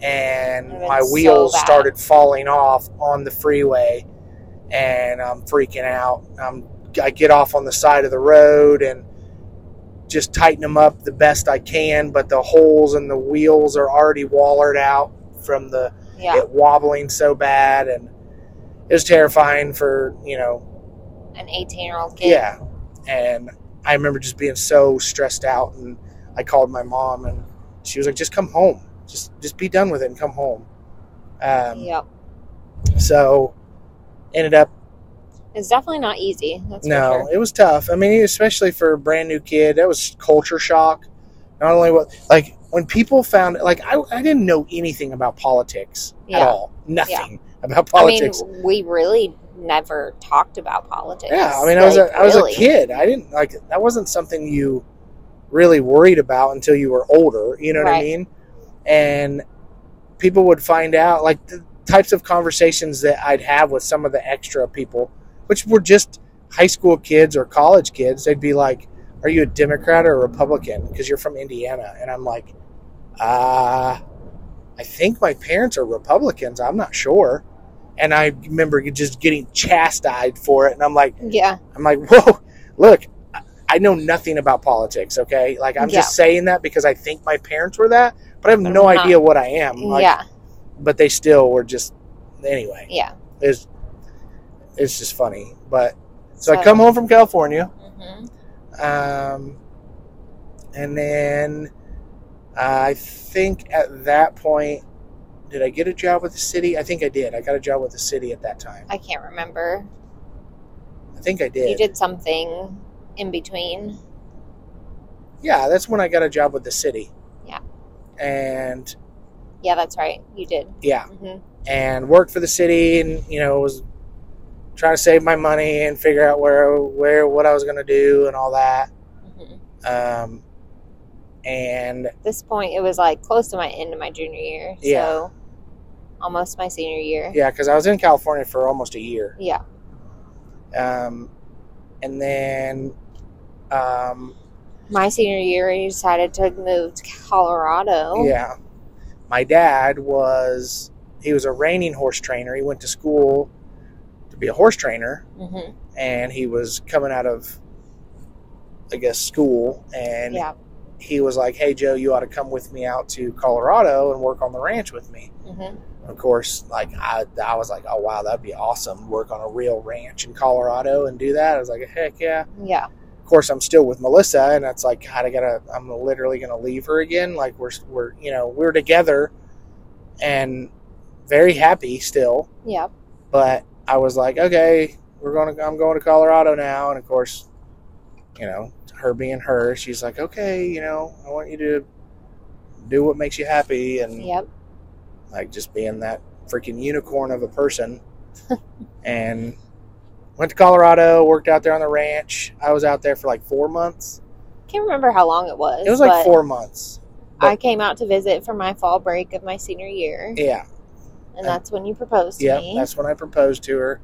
S1: And my wheels
S2: bad.
S1: started falling off on the freeway and I'm freaking out. I'm, I get off on the side of the road and just tighten them up the best I can, but the holes in the wheels are already wallered out from the
S2: Yeah.
S1: it wobbling so bad and it was terrifying for, you know,
S2: An 18 year old kid.
S1: yeah. And I remember just being so stressed out and I called my mom and she was like, just come home. Just just be done with it and come home. Um,
S2: Yep.
S1: So ended up
S2: It's definitely not easy. That's
S1: no,
S2: sure.
S1: it was tough. I mean, especially for a brand new kid, that was culture shock. Not only what like when people found like I, I didn't know anything about politics at all. Nothing about politics.
S2: I mean, we really never talked about politics.
S1: Yeah, I mean, I was
S2: Like,
S1: a, I was
S2: really.
S1: a kid. I didn't like that wasn't something you really worried about until you were older. You know what I mean? And people would find out like the types of conversations that I'd have with some of the extra people, which were just high school kids or college kids. They'd be like, "Are you a Democrat or a Republican?" Because you're from Indiana, and I'm like, "Uh, I think my parents are Republicans. I'm not sure." And I remember just getting chastised for it, and I'm like.
S2: Yeah.
S1: I'm like, whoa, look, I- know nothing about politics, okay? Like, I'm
S2: Yeah.
S1: just saying that because I think my parents were that, but I have no idea what I am. Like,
S2: yeah.
S1: But they still were just, anyway,
S2: Yeah.
S1: it's, it's just funny. But, so, I come home from California,
S2: hmm
S1: um, and then I think at that point, did I get a job with the city? I think I did. I got a job with the city at that time.
S2: I can't remember.
S1: I think I did.
S2: You did something in between.
S1: Yeah, that's when I got a job with the city.
S2: Yeah.
S1: And
S2: Yeah, that's right. You did.
S1: yeah,
S2: hmm
S1: and worked for the city, and you know was trying to save my money and figure out where where what I was going to do and all that.
S2: hmm
S1: Um, and
S2: At this point, it was like close to my end of my junior year.
S1: Yeah.
S2: So almost my senior year.
S1: yeah, because I was in California for almost a year.
S2: Yeah.
S1: Um, and then um,
S2: My senior year, I decided to move to Colorado.
S1: yeah, my dad was he was a reining horse trainer. He went to school to be a horse trainer.
S2: hmm
S1: and he was coming out of I guess school and
S2: Yeah.
S1: he was like, "Hey Joe, you ought to come with me out to Colorado and work on the ranch with me."
S2: hmm
S1: Of course, like I, I was like, "Oh wow, that'd be awesome! Work on a real ranch in Colorado and do that." I was like, "Heck yeah!"
S2: Yeah.
S1: Of course, I'm still with Melissa, and it's like, God, I gotta, I'm literally gonna leave her again. Like we're, we're, you know, we're together, and very happy still.
S2: Yeah.
S1: But I was like, okay, we're going to, I'm going to Colorado now. And of course, you know, her being her, she's like, okay, you know, I want you to do what makes you happy. And
S2: Yep.
S1: like just being that freaking unicorn of a person. and went to Colorado, worked out there on the ranch. I was out there for like four months.
S2: Can't remember how long it was.
S1: It was like four months.
S2: I came out to visit for my fall break of my senior year,
S1: Yeah.
S2: and that's when you proposed to
S1: Yeah.
S2: me.
S1: That's when I proposed to her.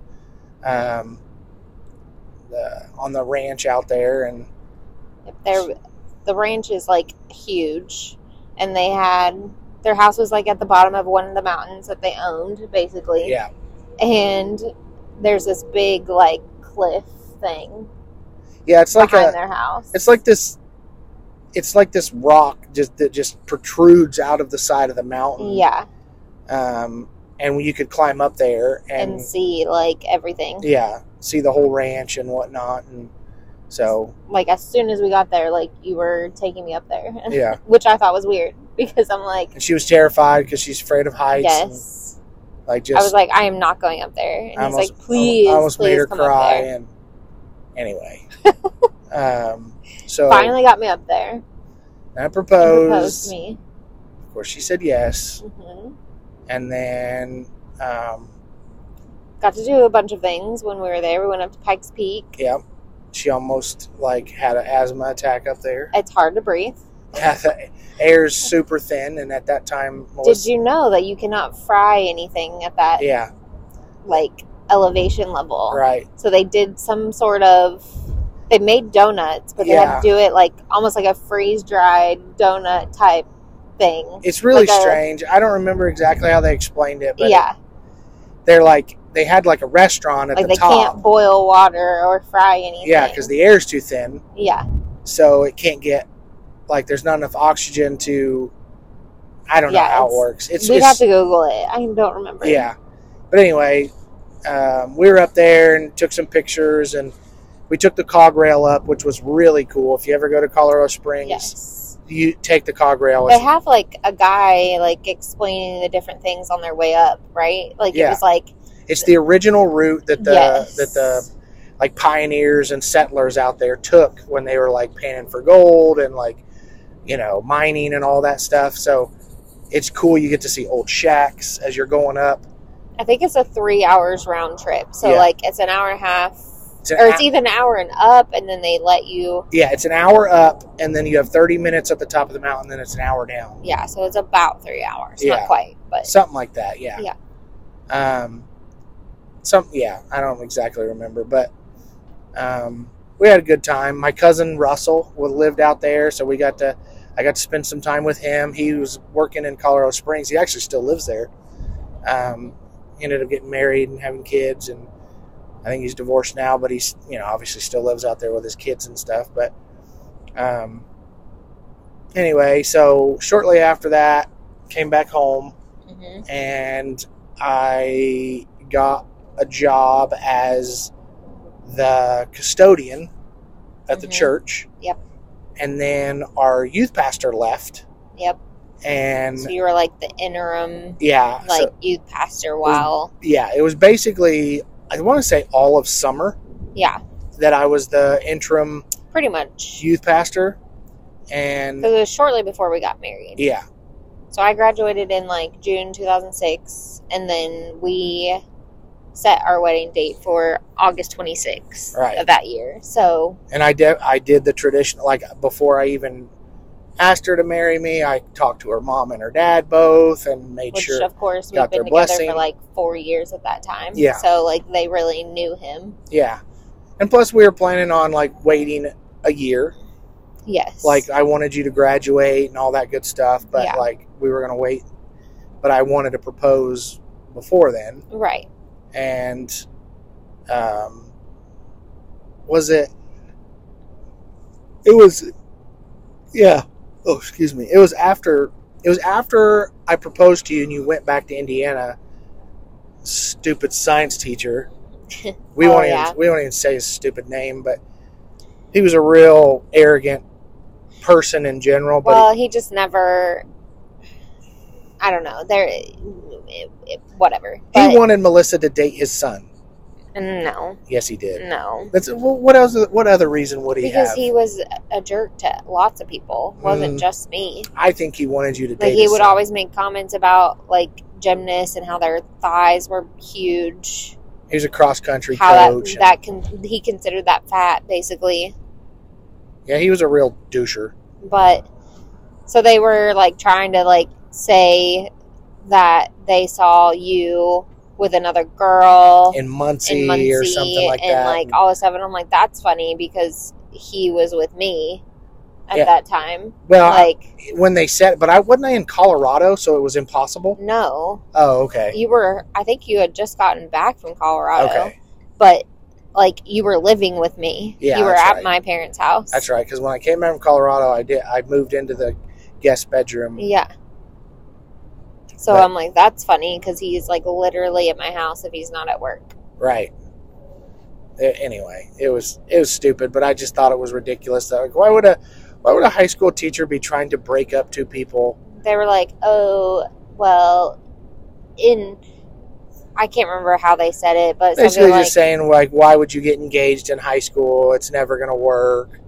S1: Um, the, on the ranch out there. And
S2: Their the ranch is like huge, and they had their house was like at the bottom of one of the mountains that they owned, basically.
S1: yeah.
S2: And there's this big like cliff thing
S1: Yeah. It's like
S2: behind
S1: a,
S2: their house.
S1: it's like this, it's like this rock just that just protrudes out of the side of the mountain.
S2: yeah,
S1: Um, and you could climb up there and,
S2: and see like everything.
S1: yeah, see the whole ranch and whatnot. And so,
S2: Like as soon as we got there, like you were taking me up there,
S1: yeah.
S2: which I thought was weird because I'm like,
S1: And she was terrified because she's afraid of heights. And,
S2: yes.
S1: Like just,
S2: I was like, I am not going up there. And
S1: I
S2: he's
S1: almost,
S2: like, please,
S1: I almost
S2: please
S1: made her cry. And anyway, um, so
S2: Finally got me up there.
S1: I
S2: and
S1: proposed.
S2: proposed to me.
S1: Of course, she said yes.
S2: hmm
S1: And then, um,
S2: Got to do a bunch of things when we were there. We went up to Pikes Peak.
S1: yeah, she almost like had an asthma attack up there.
S2: It's hard to breathe.
S1: Yeah, the air's super thin, and at that time,
S2: Did you know that you cannot fry anything at that
S1: Yeah,
S2: like elevation level?
S1: right.
S2: So they did some sort of. They made donuts, but they had to do it like almost like a freeze dried donut type thing.
S1: It's really
S2: Like a-
S1: strange. I don't remember exactly how they explained it, but
S2: yeah,
S1: they're like they had like a restaurant at
S2: like
S1: the
S2: they
S1: top.
S2: can't boil water or fry anything.
S1: Yeah, because the air's too thin,
S2: yeah,
S1: so it can't get like there's not enough oxygen to. I don't know how it works. It's
S2: we'd
S1: it's-
S2: have to Google it. I don't remember.
S1: Yeah. But anyway, um, we were up there and took some pictures, and we took the cog rail up, which was really cool. If you ever go to Colorado Springs,
S2: Yes.
S1: you take the cog rail.
S2: They have like a guy like explaining the different things on their way up, right? Like
S1: Yeah.
S2: it was like
S1: It's the original route that the
S2: yes.
S1: that the like pioneers and settlers out there took when they were like panning for gold and like you know mining and all that stuff. So it's cool. You get to see old shacks as you're going up.
S2: I think it's a three hours round trip. So
S1: Yeah.
S2: like it's an hour and a half
S1: It's
S2: or it's either an hour and up and then they let you
S1: yeah, it's an hour up, and then you have 30 minutes at the top of the mountain, then it's an hour down.
S2: yeah, so it's about three hours.
S1: Yeah.
S2: Not quite, but
S1: something like that yeah
S2: Yeah.
S1: um some yeah i don't exactly remember but um we had a good time my cousin russell lived out there so we got to i got to spend some time with him he was working in colorado springs he actually still lives there um he ended up getting married and having kids and i think he's divorced now but he's you know obviously still lives out there with his kids and stuff but um anyway so shortly after that came back home
S2: Mhm.
S1: and I got a job as the custodian at the
S2: Mhm.
S1: church. And then our youth pastor left,
S2: Yep.
S1: and
S2: So you were like the interim
S1: yeah, so-
S2: like youth pastor while
S1: yeah, it was basically I want to say all of summer
S2: yeah,
S1: that I was the interim
S2: pretty much.
S1: youth pastor, and
S2: Because it was shortly before we got married.
S1: yeah,
S2: So I graduated in like June 2006, and then we set our wedding date for August 26th
S1: Right.
S2: of that year. So
S1: and I did I did the traditional like before I even asked her to marry me, I talked to her mom and her dad both, and made
S2: which
S1: sure
S2: of course we've been together
S1: blessing.
S2: for like four years at that time.
S1: Yeah.
S2: So like they really knew him.
S1: Yeah. And plus we were planning on like waiting a year.
S2: Yes.
S1: Like I wanted you to graduate and all that good stuff, but
S2: Yeah.
S1: like we were going to wait but I wanted to propose before then
S2: right.
S1: And um was it it was yeah. oh excuse me it was after it was after i proposed to you and you went back to indiana stupid science teacher we
S2: Oh,
S1: won't
S2: yeah.
S1: even we won't even say his stupid name but he was a real arrogant person in general but
S2: well, he just never. I don't know. There, it, it, whatever.
S1: he,
S2: But
S1: he wanted melissa to date his son
S2: no,
S1: yes he did
S2: no,
S1: that's well, what else what other reason would he
S2: because
S1: have
S2: he was a jerk to lots of people. wasn't
S1: Mm.
S2: just me.
S1: i think he wanted you to date
S2: Like he would
S1: son.
S2: always make comments about like gymnasts and how their thighs were huge.
S1: he was a cross country coach
S2: that that can he considered that fat basically.
S1: yeah he was a real doucher
S2: but so they were like trying to like say that they saw you with another girl
S1: in Muncie,
S2: in Muncie
S1: or something like that.
S2: and
S1: that
S2: like all of a sudden I'm like that's funny because he was with me at
S1: Yeah.
S2: that time
S1: well
S2: like
S1: when they said but i wasn't i in colorado so it was impossible
S2: no
S1: oh okay
S2: you were I think you had just gotten back from Colorado
S1: okay
S2: but like you were living with me
S1: Yeah,
S2: you were at
S1: right.
S2: my parents house
S1: That's right. Because when I came back from Colorado, I did. I moved into the guest bedroom.
S2: Yeah. So I'm like, that's funny because he's like literally at my house if he's not at work.
S1: Right. Anyway, it was it was stupid, but I just thought it was ridiculous. That like, why would a why would a high school teacher be trying to break up two people?
S2: They were like, oh, well, in. I can't remember how they said it, but
S1: Basically,
S2: like
S1: just saying like, why would you get engaged in high school? It's never gonna work.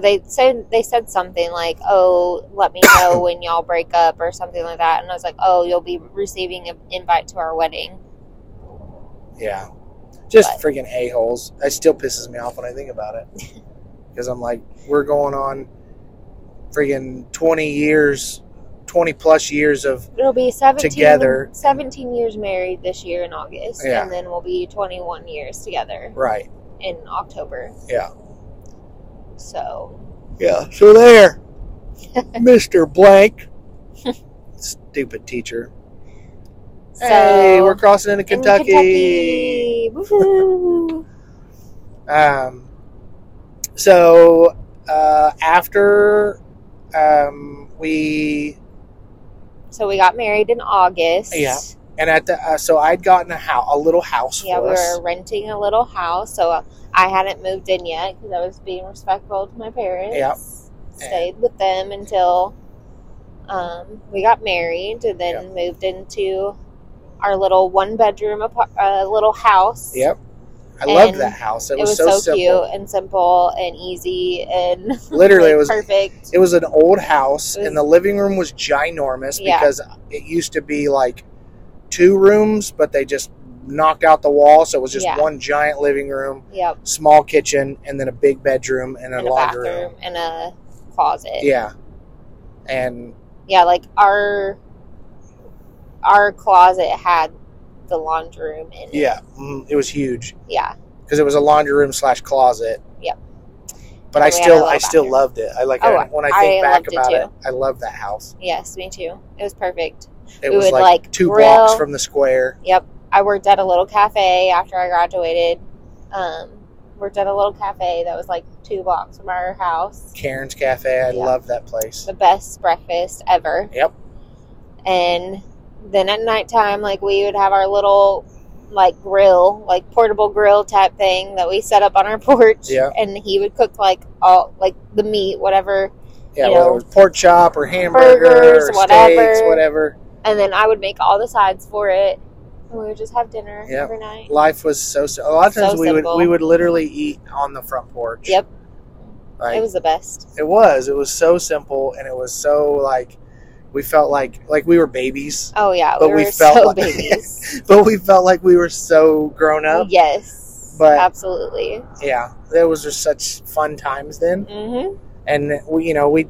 S2: They said they said something like, "Oh, let me know when y'all break up" or something like that, and I was like, "Oh, you'll be receiving an invite to our wedding."
S1: Yeah, just
S2: But-
S1: freaking a holes. It still pisses me off when I think about it because I'm like, we're going on freaking twenty years, twenty plus years of
S2: It'll be 17,
S1: Together.
S2: 17 years married this year in August,
S1: Yeah.
S2: and then we'll be 21 years together
S1: right.
S2: in October.
S1: Yeah.
S2: So
S1: Yeah. So there, Mister Blank, stupid teacher.
S2: So,
S1: hey, we're crossing into
S2: in
S1: Kentucky.
S2: Kentucky.
S1: Um, so uh, after um, we
S2: So we got married in August.
S1: Yeah. And at the uh, so I'd gotten a house, a little house
S2: Yeah, we
S1: us.
S2: were renting a little house, so I hadn't moved in yet because I was being respectful to my parents.
S1: Yep.
S2: Stayed with them until um, we got married, and then moved into our little one bedroom uh, little house.
S1: Yep. I loved that house. It
S2: It
S1: was,
S2: was
S1: so,
S2: so,
S1: simple.
S2: cute and simple and easy and
S1: Literally,
S2: like,
S1: it was
S2: perfect.
S1: It was an old house,
S2: was-
S1: and the living room was ginormous
S2: Yeah.
S1: because it used to be like two rooms, but they just knocked out the wall, so it was just
S2: Yeah.
S1: one giant living room,
S2: Yep,
S1: small kitchen, and then a big bedroom and a
S2: and a
S1: laundry
S2: bathroom
S1: room.
S2: and a closet.
S1: Yeah, and
S2: yeah, like our our closet had the laundry room in it.
S1: yeah, mm, it was huge
S2: Yeah.
S1: because it was a laundry room slash closet.
S2: Yep.
S1: But
S2: And
S1: I
S2: we had a
S1: still, I still
S2: bathroom.
S1: loved it. I like
S2: Oh,
S1: I, when I think
S2: I
S1: back
S2: loved it
S1: about it, I love that house.
S2: Yes, me too. It was perfect.
S1: It
S2: We
S1: was
S2: would,
S1: like,
S2: like,
S1: two
S2: grill.
S1: blocks from the square.
S2: Yep. I worked at a little cafe after I graduated. Um, worked at a little cafe that was like two blocks from our house.
S1: Karen's Cafe. I
S2: Yeah.
S1: love that place.
S2: The best breakfast ever.
S1: Yep.
S2: And then at nighttime, like we would have our little like grill, like portable grill type thing that we set up on our porch.
S1: Yeah.
S2: And he would cook like all like the meat, whatever.
S1: Yeah,
S2: you
S1: whether
S2: know,
S1: it was pork chop or hamburger
S2: burgers,
S1: or
S2: whatever.
S1: steaks, whatever.
S2: And then I would make all the sides for it. And we would just have dinner
S1: Yep.
S2: every night.
S1: Life was so. si- A lot of
S2: So
S1: times we would we would literally eat on the front porch.
S2: Yep.
S1: Like,
S2: It was the best.
S1: It was. It was so simple, and it was so like we felt like like we were babies,
S2: Oh yeah,
S1: But
S2: we
S1: we felt
S2: so
S1: like-
S2: babies.
S1: but we felt like we were so grown up.
S2: yes,
S1: But-
S2: absolutely.
S1: Yeah, there was just such fun times then,
S2: hmm
S1: and we, you know, we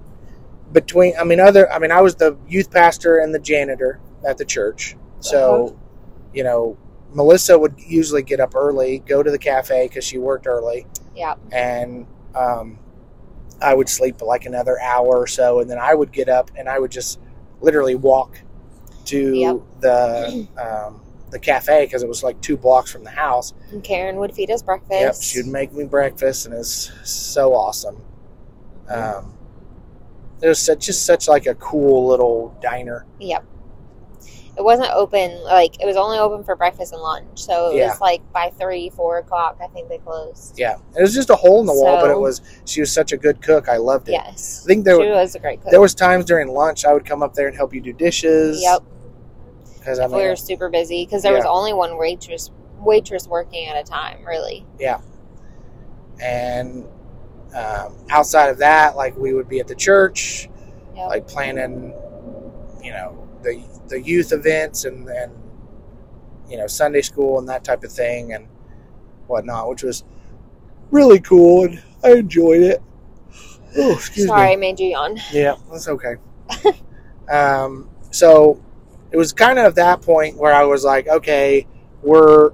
S1: between. I mean, other. I mean, I was the youth pastor and the janitor at the church, so
S2: Uh-huh.
S1: you know, Melissa would usually get up early, go to the cafe because she worked early.
S2: Yeah.
S1: and um, I would sleep like another hour or so, and then I would get up and I would just literally walk to
S2: Yep.
S1: the um, the cafe because it was like two blocks from the house.
S2: And Karen would feed us breakfast.
S1: Yep, she'd make me breakfast, and it's so awesome. Um, It was such just such like a cool little diner.
S2: Yep. It wasn't open like it was only open for breakfast and lunch. So it
S1: Yeah.
S2: was like by three, four o'clock. I think they closed.
S1: Yeah, it was just a hole in the wall, but it was she was such a good cook. I loved it.
S2: Yes.
S1: I think there
S2: she was a great cook.
S1: There was times during lunch I would come up there and help you do dishes.
S2: Yep.
S1: Because I
S2: we were super busy because there was only one waitress waitress working at a time. Really.
S1: Yeah, and um, outside of that, like we would be at the church,
S2: Yep.
S1: like planning, you know, the the youth events and and you know Sunday school and that type of thing and whatnot, which was really cool and I enjoyed it. Oh, excuse
S2: Sorry,
S1: me.
S2: I made you yawn.
S1: Yeah, that's okay. um, so it was kind of that point where I was like, okay, we're,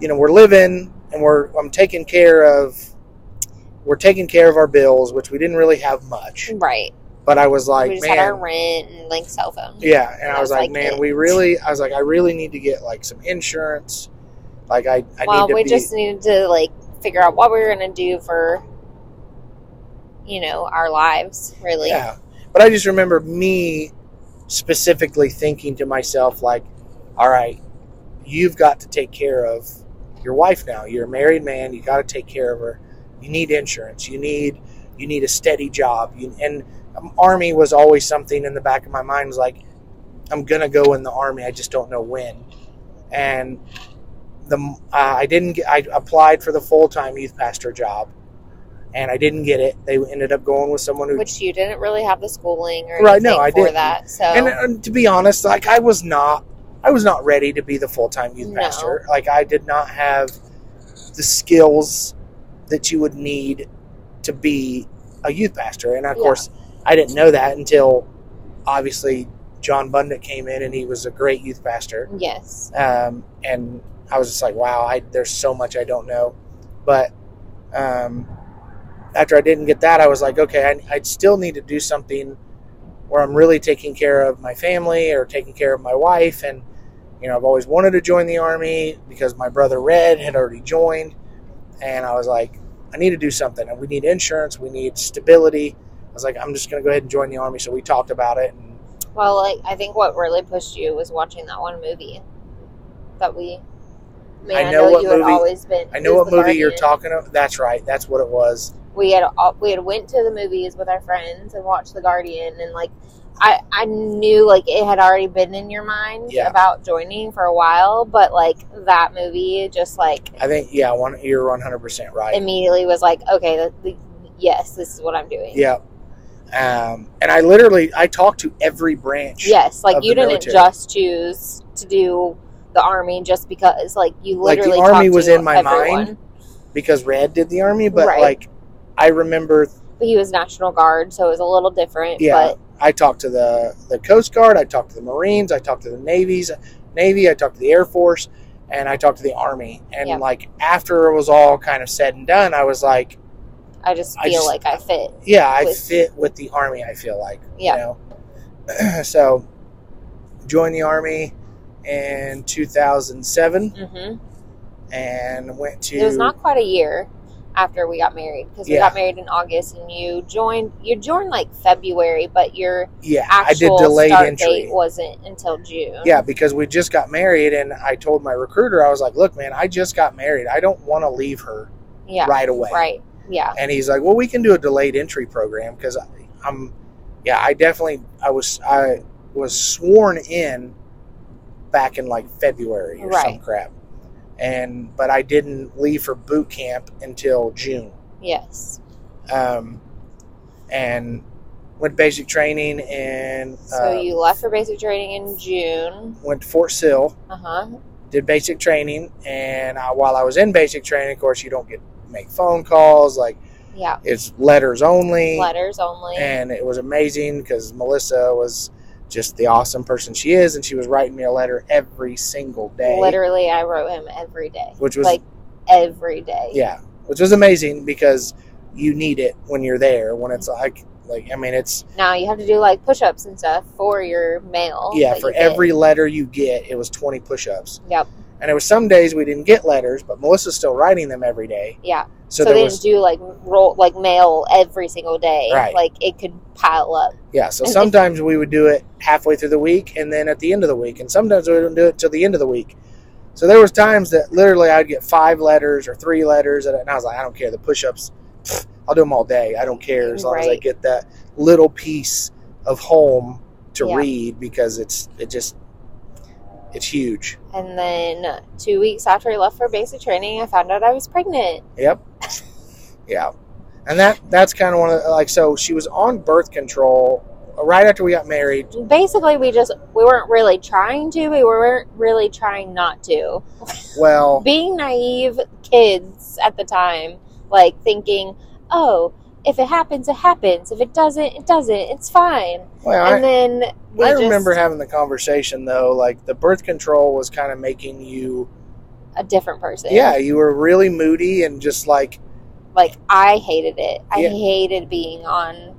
S1: you know, we're living and we're, I'm taking care of, we're taking care of our bills, which we didn't really have much.
S2: Right.
S1: But I was like,
S2: we just had our
S1: man,
S2: rent and like cell phone.
S1: yeah. And
S2: That
S1: I was like,
S2: like
S1: man,
S2: it.
S1: we really, I was like, I really need to get like some insurance. Like I, I
S2: well,
S1: need to
S2: we
S1: be,
S2: just needed to like figure out what we were gonna do for, you know, our lives. Really.
S1: Yeah. But I just remember me specifically thinking to myself, like, all right, you've got to take care of your wife now. You're a married man. You got to take care of her. You need insurance. You need you need a steady job. You, and um, army was always something in the back of my mind. Was like, I'm gonna go in the army. I just don't know when. And the uh, I didn't get. I applied for the full time youth pastor job, and I didn't get it. They ended up going with someone who
S2: Which you didn't really have the schooling or
S1: Right,
S2: anything
S1: no, I
S2: for
S1: didn't.
S2: that. So
S1: and, and to be honest, like I was not, I was not ready to be the full time youth
S2: No.
S1: pastor. Like I did not have the skills that you would need to be a youth pastor. And of
S2: Yeah.
S1: course, I didn't know that until obviously John Bundit came in and he was a great youth pastor.
S2: yes.
S1: Um, and I was just like, wow, I, there's so much I don't know. But um, after I didn't get that, I was like, okay, I, I'd still need to do something where I'm really taking care of my family or taking care of my wife. And, you know, I've always wanted to join the Army because my brother Red had already joined. And I was like, I need to do something. And we need insurance, we need stability. I was like, I'm just going to go ahead and join the Army. So we talked about it. And
S2: Well, like I think what really pushed you was watching that one movie that we. I, mean,
S1: I
S2: I
S1: know
S2: know,
S1: what
S2: you had
S1: movie-
S2: always been.
S1: I know what movie you're talking about. That's right. That's what it was.
S2: We had we had went to the movies with our friends and watched The Guardian, and like I I knew like it had already been in your mind
S1: Yeah.
S2: about joining for a while, but like that movie just like
S1: I think, yeah, one, you're 100% right.
S2: immediately was like, okay, the, the, yes, this is what I'm doing.
S1: Yeah. Um, and I literally, I talked to every branch.
S2: Yes, like you didn't
S1: military.
S2: just choose to do the army just because, like you
S1: Like, the
S2: literally
S1: army was in my
S2: everyone.
S1: mind. Because Red did the army, but
S2: Right.
S1: like, I remember,
S2: he was National Guard, so it was a little different.
S1: yeah, I talked to the, the Coast Guard, I talked to the Marines, I talked to the Navy's, Navy, I talked to the Air Force, and I talked to the Army. And like, after it was all kind of said and done, I was like,
S2: I just
S1: I
S2: feel
S1: just-
S2: like I fit.
S1: yeah, I fit with the Army, I feel like.
S2: Yeah.
S1: You know? so, joined the Army in 2007
S2: hmm
S1: and went to.
S2: It was not quite a year after we got married because we
S1: Yeah.
S2: got married in August, and you joined. You joined like February, but your
S1: Yeah, I did delayed
S2: start
S1: entry.
S2: date wasn't until June.
S1: Yeah, because we just got married, and I told my recruiter, I was like, "Look, man, I just got married. I don't want to leave her
S2: yeah,
S1: right away."
S2: right, yeah,
S1: And he's like, "Well, we can do a delayed entry program because I'm, yeah, I definitely, I was, I was sworn in back in like February or some crap, and but I didn't leave for boot camp until June,
S2: yes.
S1: um, and went basic training and
S2: So
S1: uh,
S2: you left for basic training in June.
S1: went to Fort Sill.
S2: Uh huh.
S1: did basic training and I, while i was in basic training of course you don't get make phone calls like
S2: Yeah.
S1: it's letters only
S2: Letters only.
S1: and it was amazing because melissa was just the awesome person she is and she was writing me a letter every single day
S2: Literally, I wrote him every day.
S1: which was
S2: like every day.
S1: yeah which was amazing because you need it when you're there when it's like like i mean it's
S2: Now you have to do like push-ups and stuff for your mail.
S1: yeah for
S2: you get.
S1: every letter you get it was 20 push-ups
S2: Yep.
S1: And there was some days we didn't get letters but melissa's still writing them every day
S2: Yeah.
S1: So,
S2: So, they
S1: was
S2: didn't do like roll like mail every single day.
S1: Right.
S2: Like it could pile up.
S1: yeah. So sometimes we would do it halfway through the week and then at the end of the week, and sometimes we wouldn't do it till the end of the week. So there was times that literally I'd get five letters or three letters, and I was like, I don't care. The push-ups, I'll do them all day. I don't care as long as I get that little piece of home to
S2: Yeah.
S1: read because it's it just it's huge.
S2: And then two weeks after I left for basic training, I found out I was pregnant.
S1: Yep. Yeah. And that that's kind of one of the, like so she was on birth control uh, right after we got married.
S2: Basically, we just we weren't really trying to. We weren't really trying not to.
S1: Well,
S2: Being naive kids at the time, like thinking, "Oh, if it happens, it happens. If it doesn't, it doesn't. It's fine."
S1: well, I,
S2: and then we
S1: I
S2: just,
S1: remember having the conversation though, like the birth control was kind of making you
S2: a different person.
S1: yeah, you were really moody and just like
S2: like I hated it. I
S1: Yeah.
S2: hated being on.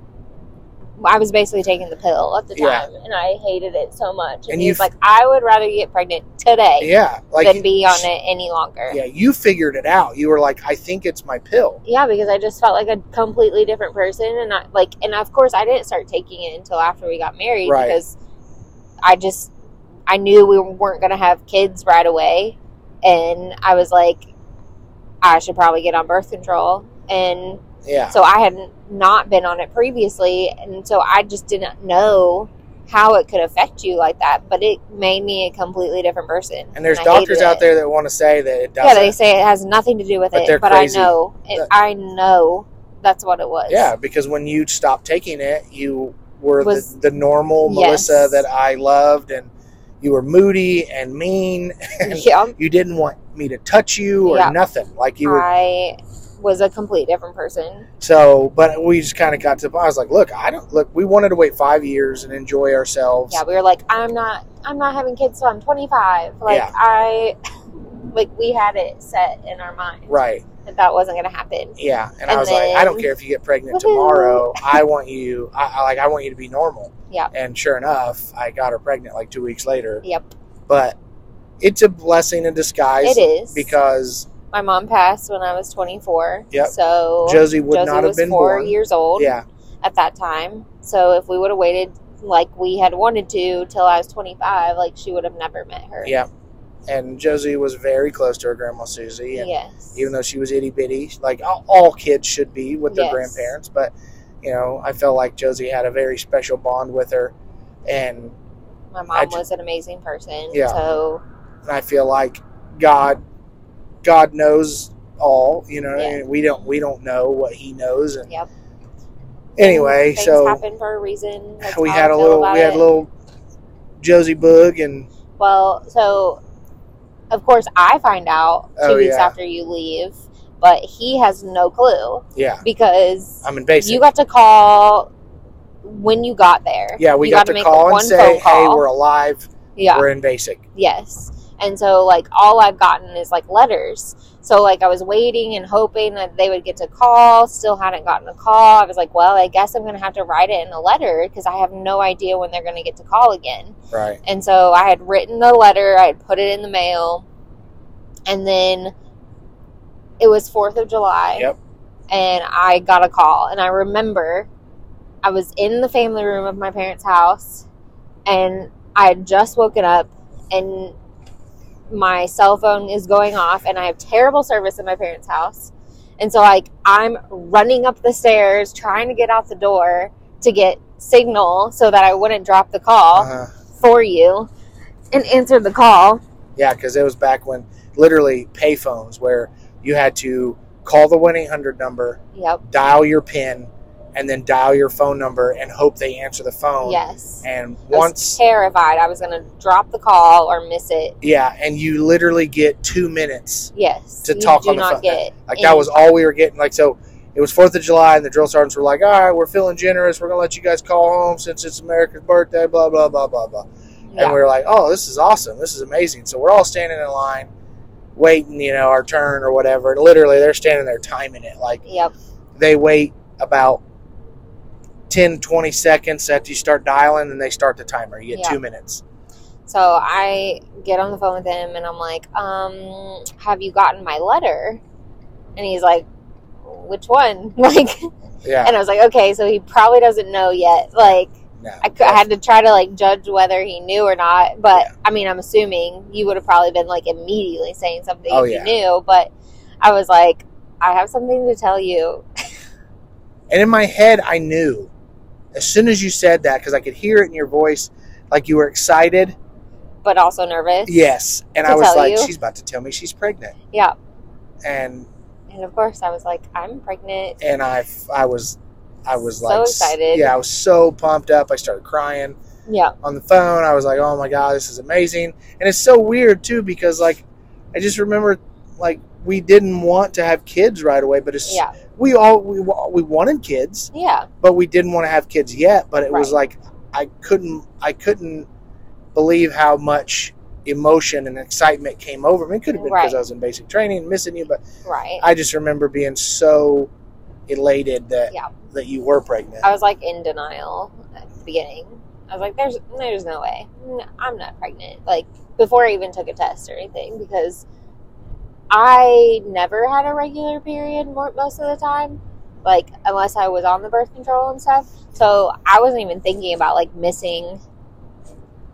S2: I was basically taking the pill at the
S1: Yeah.
S2: time, and I hated it so much. And,
S1: And
S2: he was like, "I would rather get pregnant today
S1: yeah, like
S2: than be on it any longer."
S1: Yeah, you figured it out. You were like, I think it's my pill.
S2: Yeah, because I just felt like a completely different person, and I like, and of course, I didn't start taking it until after we got married
S1: Right.
S2: because I just I knew we weren't going to have kids right away, and I was like, I should probably get on birth control, and
S1: Yeah.
S2: so I had not been on it previously, and so I just didn't know how it could affect you like that. But it made me a completely different person.
S1: And there's
S2: I
S1: doctors out
S2: it.
S1: there that want to say that it
S2: Yeah,
S1: doesn't.
S2: they say it has nothing to do with
S1: But
S2: it,
S1: they're
S2: but
S1: crazy.
S2: I know, it, I know that's what it was.
S1: Yeah, because when you stopped taking it, you were
S2: Was-
S1: the, the normal
S2: Yes.
S1: Melissa that I loved, and you were moody and mean, and
S2: yeah.
S1: you didn't want me to touch you or
S2: Yeah.
S1: nothing. Like you were.
S2: I was a complete different person.
S1: So, but we just kind of got to. I was like, look, I don't look. We wanted to wait five years and enjoy ourselves.
S2: Yeah, we were like, I'm not, I'm not having kids till I'm 25. Like
S1: Yeah.
S2: I, like we had it set in our mind
S1: Right.
S2: that that wasn't going to happen.
S1: Yeah. And, I
S2: And
S1: was like, I don't care if you get pregnant
S2: Woohoo.
S1: tomorrow. I want you. I, I like. I want you to be normal.
S2: Yeah.
S1: And sure enough, I got her pregnant like two weeks later.
S2: Yep,
S1: But it's a blessing in disguise
S2: it is
S1: because
S2: my mom passed when I was 24.
S1: Yep.
S2: So
S1: Josie would
S2: Josie
S1: not have
S2: was
S1: been
S2: four
S1: born.
S2: years old
S1: Yeah.
S2: at that time. So if we would have waited like we had wanted to till I was 25, like she would have never met her.
S1: Yeah. And Josie was very close to her grandma Susie. And
S2: Yes.
S1: even though she was itty bitty, like all, kids should be with their
S2: Yes.
S1: grandparents. But, you know, I felt like Josie had a very special bond with her. And
S2: my mom was an amazing person.
S1: Yeah.
S2: So
S1: and I feel like God God knows all, you know,
S2: Yeah.
S1: and we don't we don't know what he knows and
S2: Yep.
S1: anyway,
S2: things
S1: so
S2: happen for a reason. That's
S1: we had
S2: I
S1: a little we had
S2: it.
S1: a little Josie Boog and
S2: Well, so of course I find out two
S1: Oh,
S2: weeks
S1: yeah.
S2: after you leave, but he has no clue
S1: yeah,
S2: because
S1: I'm in basic.
S2: you got to call when you got there.
S1: yeah, we
S2: You
S1: got, to
S2: make
S1: call and say, "Hey, we're alive.
S2: yeah,
S1: We're in basic."
S2: yes. And so like all I've gotten is like letters. So like I was waiting and hoping that they would get to call. Still hadn't gotten a call. I was like, well, I guess I'm gonna have to write it in a letter because I have no idea when they're gonna get to call again.
S1: Right.
S2: And so I had written the letter, I had put it in the mail, and then it was 4th of July.
S1: Yep.
S2: And I got a call. And I remember I was in the family room of my parents' house, and I had just woken up, and my cell phone is going off, and I have terrible service in my parents' house. And so, like, I'm running up the stairs trying to get out the door to get signal so that I wouldn't drop the call
S1: Uh-huh.
S2: for you and answer the call.
S1: Yeah, because it was back when literally payphones where you had to call the one eight hundred number,
S2: Yep.
S1: dial your pin, and then dial your phone number and hope they answer the phone.
S2: Yes.
S1: And
S2: I was
S1: once
S2: terrified I was going to drop the call or miss it.
S1: Yeah, and you literally get two minutes.
S2: Yes.
S1: To talk on the phone. Like
S2: any
S1: that was all we were getting. Like so, it was Fourth of July, and the drill sergeants were like, "All right, we're feeling generous. We're gonna let you guys call home since it's America's birthday." Blah blah blah blah blah.
S2: Yeah.
S1: And we were like, "Oh, this is awesome. This is amazing." So we're all standing in line, waiting, you know, our turn or whatever. And literally, they're standing there timing it. Like
S2: Yep.
S1: they wait about 10, 20 seconds after you start dialing, and they start the timer. You get
S2: Yeah.
S1: two minutes.
S2: So I get on the phone with him and I'm like, um, have you gotten my letter? And he's like, which one? Like,
S1: Yeah.
S2: and I was like, okay, so he probably doesn't know yet. Like,
S1: no,
S2: I, I had to try to like judge whether he knew or not. But I mean, I'm assuming you would have probably been like immediately saying something
S1: Oh,
S2: if
S1: yeah.
S2: you knew. But I was like, I have something to tell you.
S1: And in my head, I knew as soon as you said that because I could hear it in your voice, like you were excited.
S2: But also nervous.
S1: Yes, and I was like,
S2: you.
S1: she's about to tell me she's pregnant,
S2: Yeah.
S1: and
S2: And of course, I was like, I'm pregnant.
S1: and I I was I was
S2: So
S1: like
S2: excited.
S1: Yeah, I was so pumped up. I started crying
S2: Yeah.
S1: on the phone. I was like, oh my god, this is amazing, and it's so weird too because like I just remember like we didn't want to have kids right away, but it's
S2: Yeah.
S1: we all we we wanted kids.
S2: Yeah.
S1: but we didn't want to have kids yet. But it was like I couldn't I couldn't believe how much emotion and excitement came over me. It could have been because
S2: Right.
S1: I was in basic training and missing you, but
S2: Right.
S1: I just remember being so elated that
S2: Yeah.
S1: that you were pregnant.
S2: I was like in denial at the beginning. I was like, "There's, there's no way. No, I'm not pregnant." Like before I even took a test or anything, because I never had a regular period most of the time, like unless I was on the birth control and stuff. So I wasn't even thinking about like missing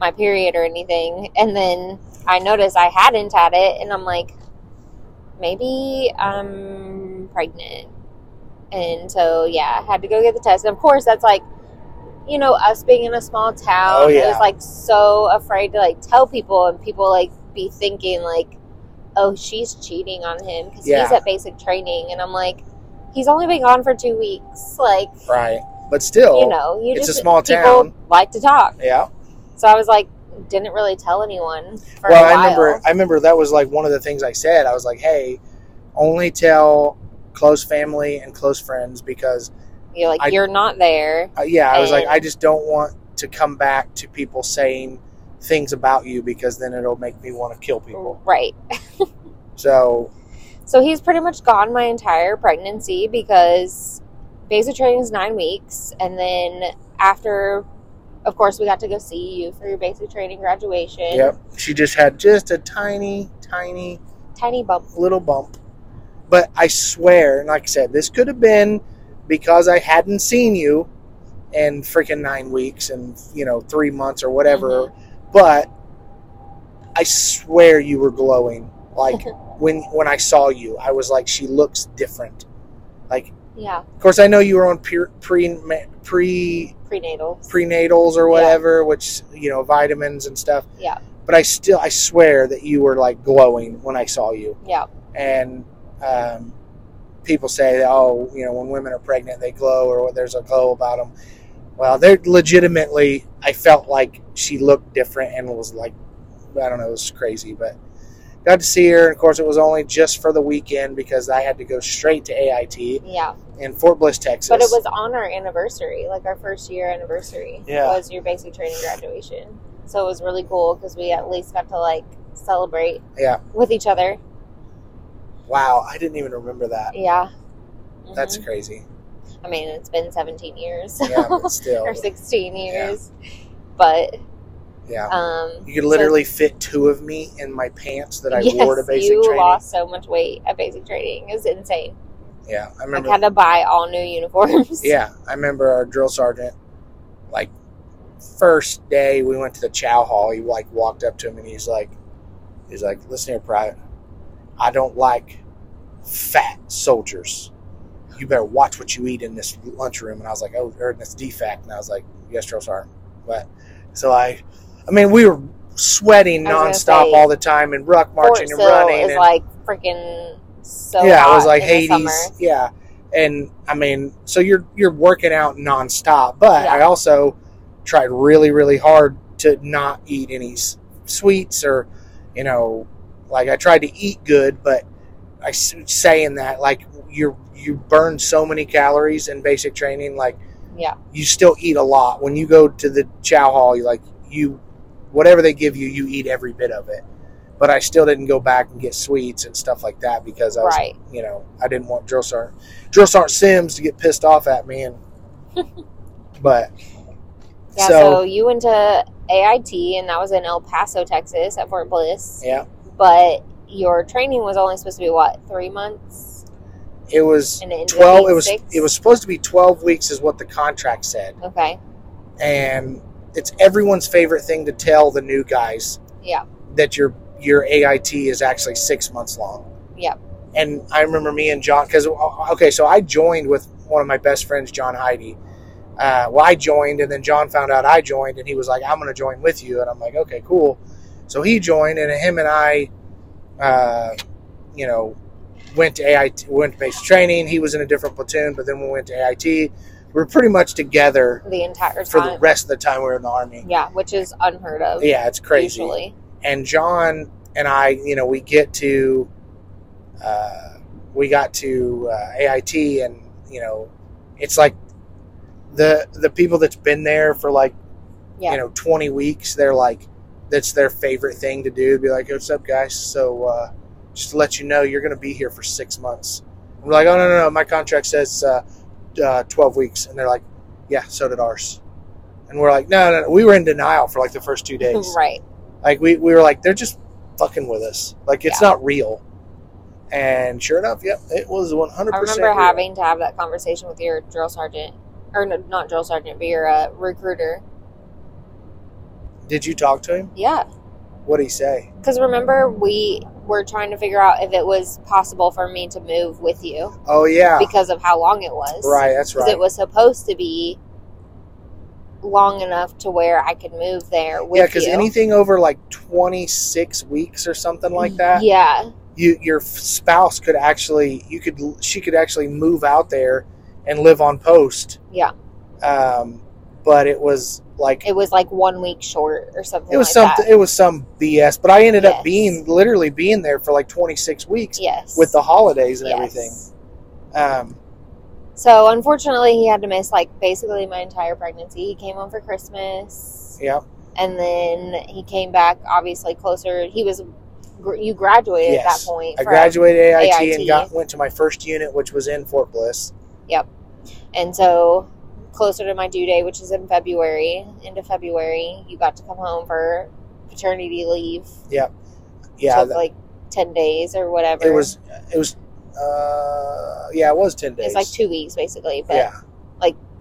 S2: my period or anything. And then I noticed I hadn't had it, and I'm like, maybe I'm pregnant. And so, yeah, I had to go get the test. And of course, that's like, you know, us being in a small town,
S1: Oh,
S2: I was like so afraid to like tell people, and people like be thinking like, oh, she's cheating on him because
S1: Yeah.
S2: he's at basic training. And I'm like, he's only been gone for two weeks. Like,
S1: right, but still,
S2: you know, you
S1: it's
S2: just
S1: a small town.
S2: like to talk.
S1: yeah.
S2: So I was like, didn't really tell anyone for
S1: well. I remember I remember that was like one of the things I said. I was like, hey, only tell close family and close friends because
S2: You're like,
S1: I-
S2: you're not there.
S1: uh, yeah, I was like, I just don't want to come back to people saying things about you because then it'll make me want to kill people.
S2: Right.
S1: So
S2: So he's pretty much gone my entire pregnancy because basic training is nine weeks. And then after, of course, we got to go see you for your basic training graduation.
S1: yep, she just had just a tiny, tiny
S2: Tiny bump.
S1: little bump. But I swear, and like I said, this could have been because I hadn't seen you in freaking nine weeks and you know three months or whatever. Mm-hmm. But I swear you were glowing. Like when when I saw you, I was like, she looks different. Like,
S2: Yeah.
S1: of course, I know you were on pre pre pre
S2: Prenatal.
S1: prenatals or whatever, which you know vitamins and stuff.
S2: Yeah.
S1: But I still, I swear that you were like glowing when I saw you
S2: Yeah.
S1: and um, people say, oh, you know, when women are pregnant, they glow or there's a glow about them. Well, they're legitimately. I felt like she looked different and was like, I don't know, it was crazy, but got to see her. And of course, it was only just for the weekend because I had to go straight to AIT
S2: Yeah.
S1: in Fort Bliss, Texas.
S2: But it was on our anniversary, like our first year anniversary.
S1: Yeah.
S2: Was your basic training graduation. So it was really cool because we at least got to like celebrate
S1: Yeah.
S2: with each other.
S1: wow, I didn't even remember that.
S2: Yeah.
S1: That's
S2: Mhm.
S1: crazy.
S2: I mean, it's been 17 years.
S1: Yeah, but still,
S2: or 16 years. But
S1: yeah.
S2: um
S1: You could literally fit two of me in my pants that I
S2: yes,
S1: wore to basic training.
S2: you lost so much weight at basic training. It was insane.
S1: Yeah, I
S2: I
S1: remember.
S2: had to buy all new uniforms.
S1: Yeah, I remember our drill sergeant. Like first day we went to the chow hall, he like walked up to him and he's like, he's like, listen here, private. I don't like fat soldiers. You better watch what you eat in this lunchroom. And I was like, oh, or in this DFAC. And I was like, yes, drill sergeant. But so I, I mean, we were sweating nonstop
S2: say,
S1: all the time and ruck
S2: Fort
S1: marching and
S2: Sill
S1: running. and,
S2: like freaking so
S1: yeah, it was like Hades. Yeah, and I mean, so you're you're working out nonstop, but
S2: Yeah.
S1: I also tried really really hard to not eat any sweets or you know, like I tried to eat good, but I saying that like you you burn so many calories in basic training, like
S2: Yeah.
S1: you still eat a lot when you go to the chow hall. You like you whatever they give you, you eat every bit of it. But I still didn't go back and get sweets and stuff like that because I was
S2: Right.
S1: you know, I didn't want drill sergeant drill sergeant Sims to get pissed off at me and but
S2: Yeah,
S1: so,
S2: so, you went to AIT and that was in El Paso, Texas at Fort Bliss.
S1: yeah.
S2: But your training was only supposed to be what, three months?
S1: It was
S2: it
S1: twelve. It was
S2: six?
S1: it was supposed to be twelve weeks, is what the contract said,
S2: Okay.
S1: and it's everyone's favorite thing to tell the new guys
S2: Yeah.
S1: that your your AIT is actually six months long.
S2: Yeah.
S1: And I remember me and John because okay, so I joined with one of my best friends, John Heidi. Uh, well, I joined, and then John found out I joined, and he was like, "I'm going to join with you," and I'm like, "Okay, cool." So he joined, and him and I, uh, you know, went to AIT, went to basic training. He was in a different platoon, but then we went to AIT. We were pretty much together
S2: The entire
S1: for the rest of the time we were in the army.
S2: yeah, which is unheard of.
S1: Yeah, it's crazy
S2: Usually.
S1: and John and I, you know, we get to, uh, we got to uh, AIT, and you know, it's like the the people that's been there for like,
S2: Yeah.
S1: you know, twenty weeks. They're like, that's their favorite thing to do. Be like, "Hey, what's up, guys? So, uh, just to let you know, you're going to be here for six months. And we're like, oh no, no, no, my contract says uh, uh, twelve weeks, and they're like, yeah, so did ours. And we're like, no, no, no, we were in denial for like the first two days.
S2: right.
S1: Like we, we were like, they're just fucking with us. Like it's
S2: Yeah.
S1: not real. And sure enough, yep, it was one hundred
S2: I remember having to have that conversation with your drill sergeant, or no, not drill sergeant, but your uh, recruiter.
S1: Did you talk to him?
S2: Yeah,
S1: What did he say?
S2: because remember we were trying to figure out if it was possible for me to move with you
S1: Oh yeah,
S2: because of how long it was.
S1: right. That's
S2: Because
S1: right.
S2: it was supposed to be long enough to where I could move there with
S1: yeah, because anything over like twenty six weeks or something like that,
S2: Yeah,
S1: you your spouse could actually, you could, she could actually move out there and live on post.
S2: Yeah.
S1: Um, but it was like
S2: it was like one week short or something.
S1: it was
S2: like
S1: something.
S2: That.
S1: It was some BS. But I ended up being literally being there for like twenty six weeks
S2: Yes.
S1: with the holidays and
S2: Yes.
S1: everything. Um,
S2: So unfortunately, he had to miss like basically my entire pregnancy. He came home for Christmas,
S1: yeah,
S2: and then he came back obviously closer. He was you graduated at that point.
S1: I graduated AIT,
S2: AIT.
S1: and got went to my first unit, which was in Fort Bliss. Yep.
S2: And so closer to my due date, which is in February, into February, you got to come home for paternity leave.
S1: Yeah,
S2: took
S1: that-
S2: like ten days or whatever.
S1: it was. It was. Uh, yeah, it was ten days.
S2: It's like two weeks basically, but
S1: Yeah,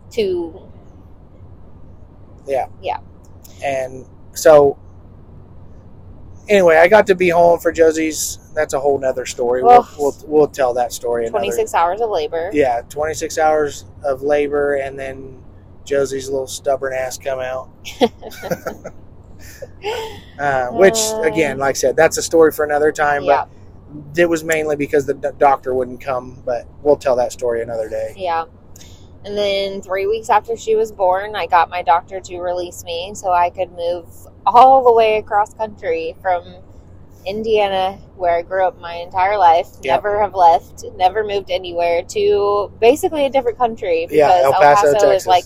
S2: two.
S1: and so anyway, I got to be home for Josie's. That's a whole nother story. We'll, we'll we'll tell that story. Another,
S2: Twenty six hours of labor.
S1: Yeah, twenty six hours of labor, and then Josie's little stubborn ass come out. uh, which
S2: Uh.
S1: again, like I said, that's a story for another time.
S2: Yeah,
S1: But it was mainly because the doctor wouldn't come. But we'll tell that story another day.
S2: yeah. And then three weeks after she was born, I got my doctor to release me so I could move all the way across country from Indiana, where I grew up my entire life,
S1: Yeah.
S2: never have left, never moved anywhere, to basically a different country because
S1: Yeah, El Paso, Texas.
S2: is like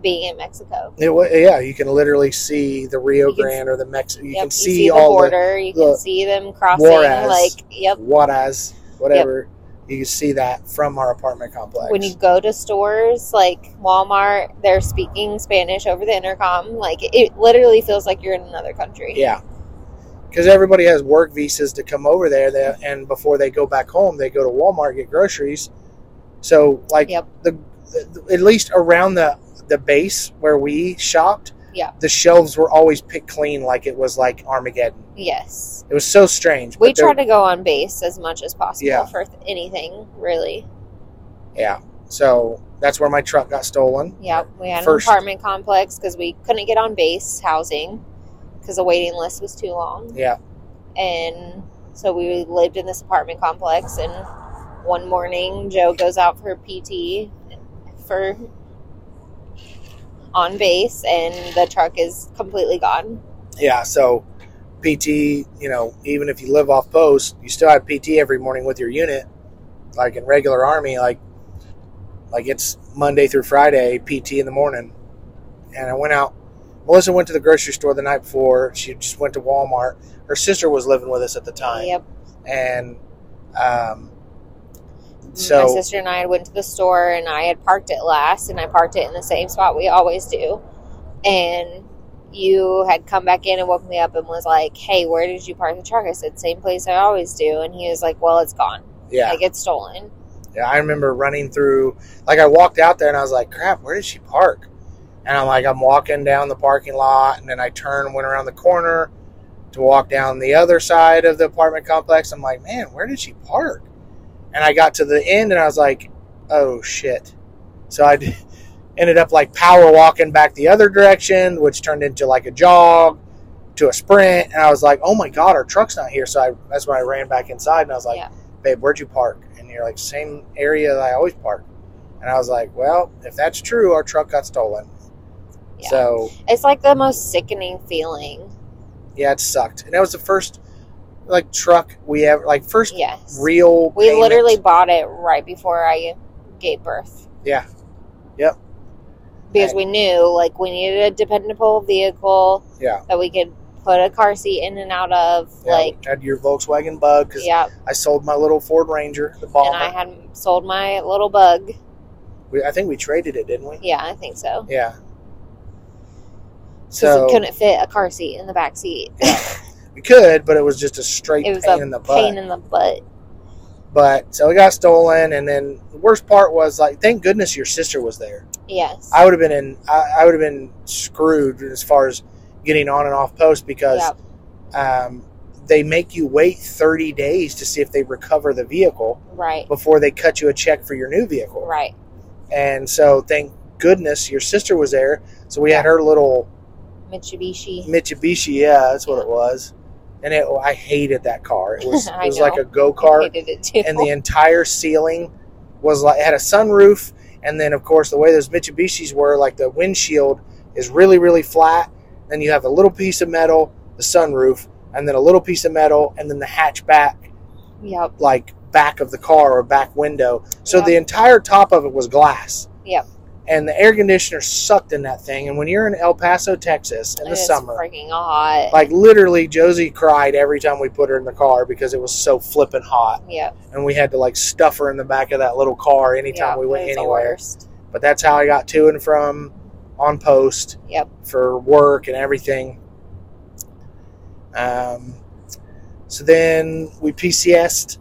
S2: being in Mexico.
S1: It yeah, you can literally see the Rio
S2: can
S1: Grande or the Mex. You
S2: Yep,
S1: can see,
S2: the
S1: all
S2: border. you
S1: the
S2: can see them crossing.
S1: Juarez.
S2: Like, yep.
S1: the Juarez, whatever. You can see that from our apartment complex.
S2: When you go to stores like Walmart, they're speaking Spanish over the intercom. Like, it literally feels like you're in another country.
S1: yeah, because everybody has work visas to come over there, they, and before they go back home, they go to Walmart get groceries. So, like
S2: Yep.
S1: the, the at least around the the base where we shopped,
S2: Yeah.
S1: the shelves were always picked clean, like it was like Armageddon.
S2: Yes.
S1: It was so strange.
S2: We try to go on base as much as possible
S1: Yeah.
S2: for th- anything, really.
S1: Yeah. So that's where my truck got stolen.
S2: Yeah, we had
S1: First-
S2: an apartment complex because we couldn't get on base housing because the waiting list was too long.
S1: Yeah.
S2: And so we lived in this apartment complex. And one morning, Joe goes out for PT for on base, and the truck is completely gone.
S1: Yeah. So PT, you know, even if you live off post, you still have PT every morning with your unit. Like in regular army, like like it's Monday through Friday, PT in the morning. And I went out. Melissa went to the grocery store the night before. She just went to Walmart. Her sister was living with us at the time.
S2: Yep.
S1: And um,
S2: my sister and I went to the store, and I had parked it last, and I parked it in the same spot we always do. And you had come back in and woke me up and was like, "Hey, where did you park the truck?" I said, "Same place I always do." And he was like, "Well, it's gone.
S1: yeah,
S2: Like it's stolen."
S1: Yeah, I remember running through. Like I walked out there and I was like, "Crap, where did she park?" And I'm like, I'm walking down the parking lot, and then I turned went around the corner to walk down the other side of the apartment complex. I'm like, man, where did she park? And I got to the end, and I was like, oh shit. So I ended up like power walking back the other direction, which turned into like a jog to a sprint. And I was like, oh my god, our truck's not here. So I, that's when I ran back inside, and I was like,
S2: Yeah.
S1: babe, where'd you park? And you're like, same area that I always park. And I was like, well, if that's true, our truck got stolen.
S2: Yeah.
S1: So
S2: It's like the most sickening feeling.
S1: yeah, it sucked. And that was the first like truck we ever like first
S2: Yes.
S1: real.
S2: We
S1: payment.
S2: literally bought it right before I gave birth.
S1: Yeah. Yep.
S2: Because we knew like we needed a dependable vehicle
S1: Yeah.
S2: that we could put a car seat in and out of.
S1: yeah,
S2: Like,
S1: had your Volkswagen Bug because
S2: yeah.
S1: I sold my little Ford Ranger, the
S2: ball
S1: And.
S2: I had sold my little bug.
S1: we, I think we traded it, didn't we?
S2: Yeah, I think so.
S1: Yeah. So
S2: it couldn't fit a car seat in the back seat.
S1: we could, but it was just a straight
S2: It was
S1: pain
S2: a
S1: in the butt.
S2: pain in the butt.
S1: but so it got stolen, and then the worst part was like, thank goodness your sister was there.
S2: Yes.
S1: I would have been in. I, I would have been screwed as far as getting on and off post because
S2: yeah,
S1: um, they make you wait 30 days to see if they recover the vehicle
S2: right.
S1: before they cut you a check for your new vehicle.
S2: Right.
S1: And so, thank goodness your sister was there. So we had her little
S2: Mitsubishi.
S1: Mitsubishi. Yeah, that's what it was. And it, I hated that car. It was it was
S2: know.
S1: like a go kart,
S2: hated it too.
S1: and the entire ceiling was like it had a sunroof. And then, of course, the way those Mitsubishis were, like the windshield is really, really flat. Then you have a little piece of metal, the sunroof, and then a little piece of metal, and then the hatchback
S2: yep.
S1: like back of the car or back window. So
S2: Yep.
S1: the entire top of it was glass.
S2: Yep.
S1: And the air conditioner sucked in that thing. And when you're in El Paso, Texas in the
S2: It's
S1: summer,
S2: freaking hot.
S1: like literally Josie cried every time we put her in the car because it was so flippin' hot.
S2: yep.
S1: And we had to like stuff her in the back of that little car anytime
S2: yep.
S1: we went anywhere. But that's how I got to and from on post
S2: Yep.
S1: for work and everything. Um, so then we PCS'd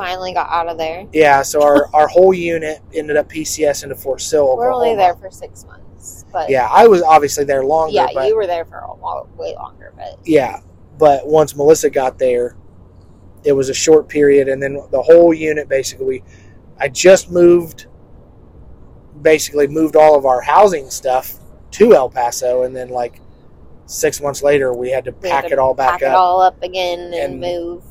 S2: Finally got out of there.
S1: Yeah, so our, our whole unit ended up PCS into Fort Sill.
S2: We're only there for six months, but
S1: Yeah, I was obviously there longer.
S2: yeah,
S1: but,
S2: you were there for a while, way longer. But
S1: Yeah, but once Melissa got there, it was a short period, and then the whole unit basically. I just moved, basically moved all of our housing stuff to El Paso, and then like six months later, we had to
S2: we had
S1: pack
S2: to
S1: it all back
S2: pack
S1: up.
S2: it all up again and,
S1: And-
S2: move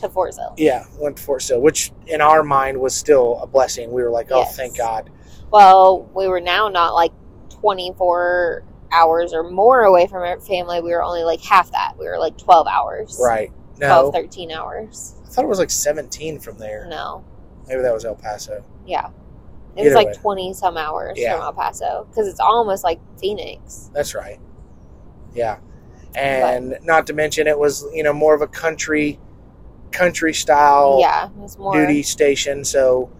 S2: to Sill.
S1: Yeah, went to Fort Sill, which in our mind was still a blessing. We were like, oh,
S2: Yes.
S1: thank God.
S2: Well, we were now not like twenty four hours or more away from our family. We were only like half that. We were like twelve hours.
S1: Right. No,
S2: 12, 13 hours.
S1: I thought it was like 17 from there.
S2: No.
S1: Maybe that was El Paso.
S2: Yeah. It
S1: Either
S2: was like
S1: way.
S2: 20 some hours
S1: Yeah.
S2: from El Paso because it's almost like Phoenix.
S1: That's right. Yeah. And not to mention it was, you know, more of a country country style
S2: yeah, more.
S1: duty station, so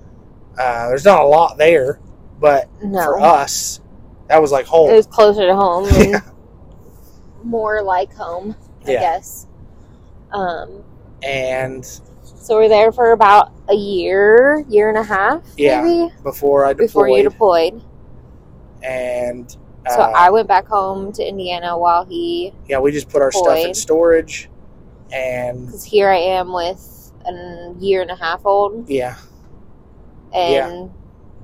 S1: uh, there's not a lot there, but
S2: no.
S1: for us, that was like home.
S2: It was closer to home. and
S1: Yeah.
S2: More like home, I
S1: Yeah.
S2: guess. Um,
S1: And
S2: so we're there for about a year, year and a half,
S1: Yeah,
S2: maybe,
S1: before I
S2: before you
S1: deployed,
S2: deployed.
S1: and uh,
S2: So I went back home to Indiana while he,
S1: yeah, we just put our stuff in storage, and
S2: because here I am with a year and a half old,
S1: yeah,
S2: and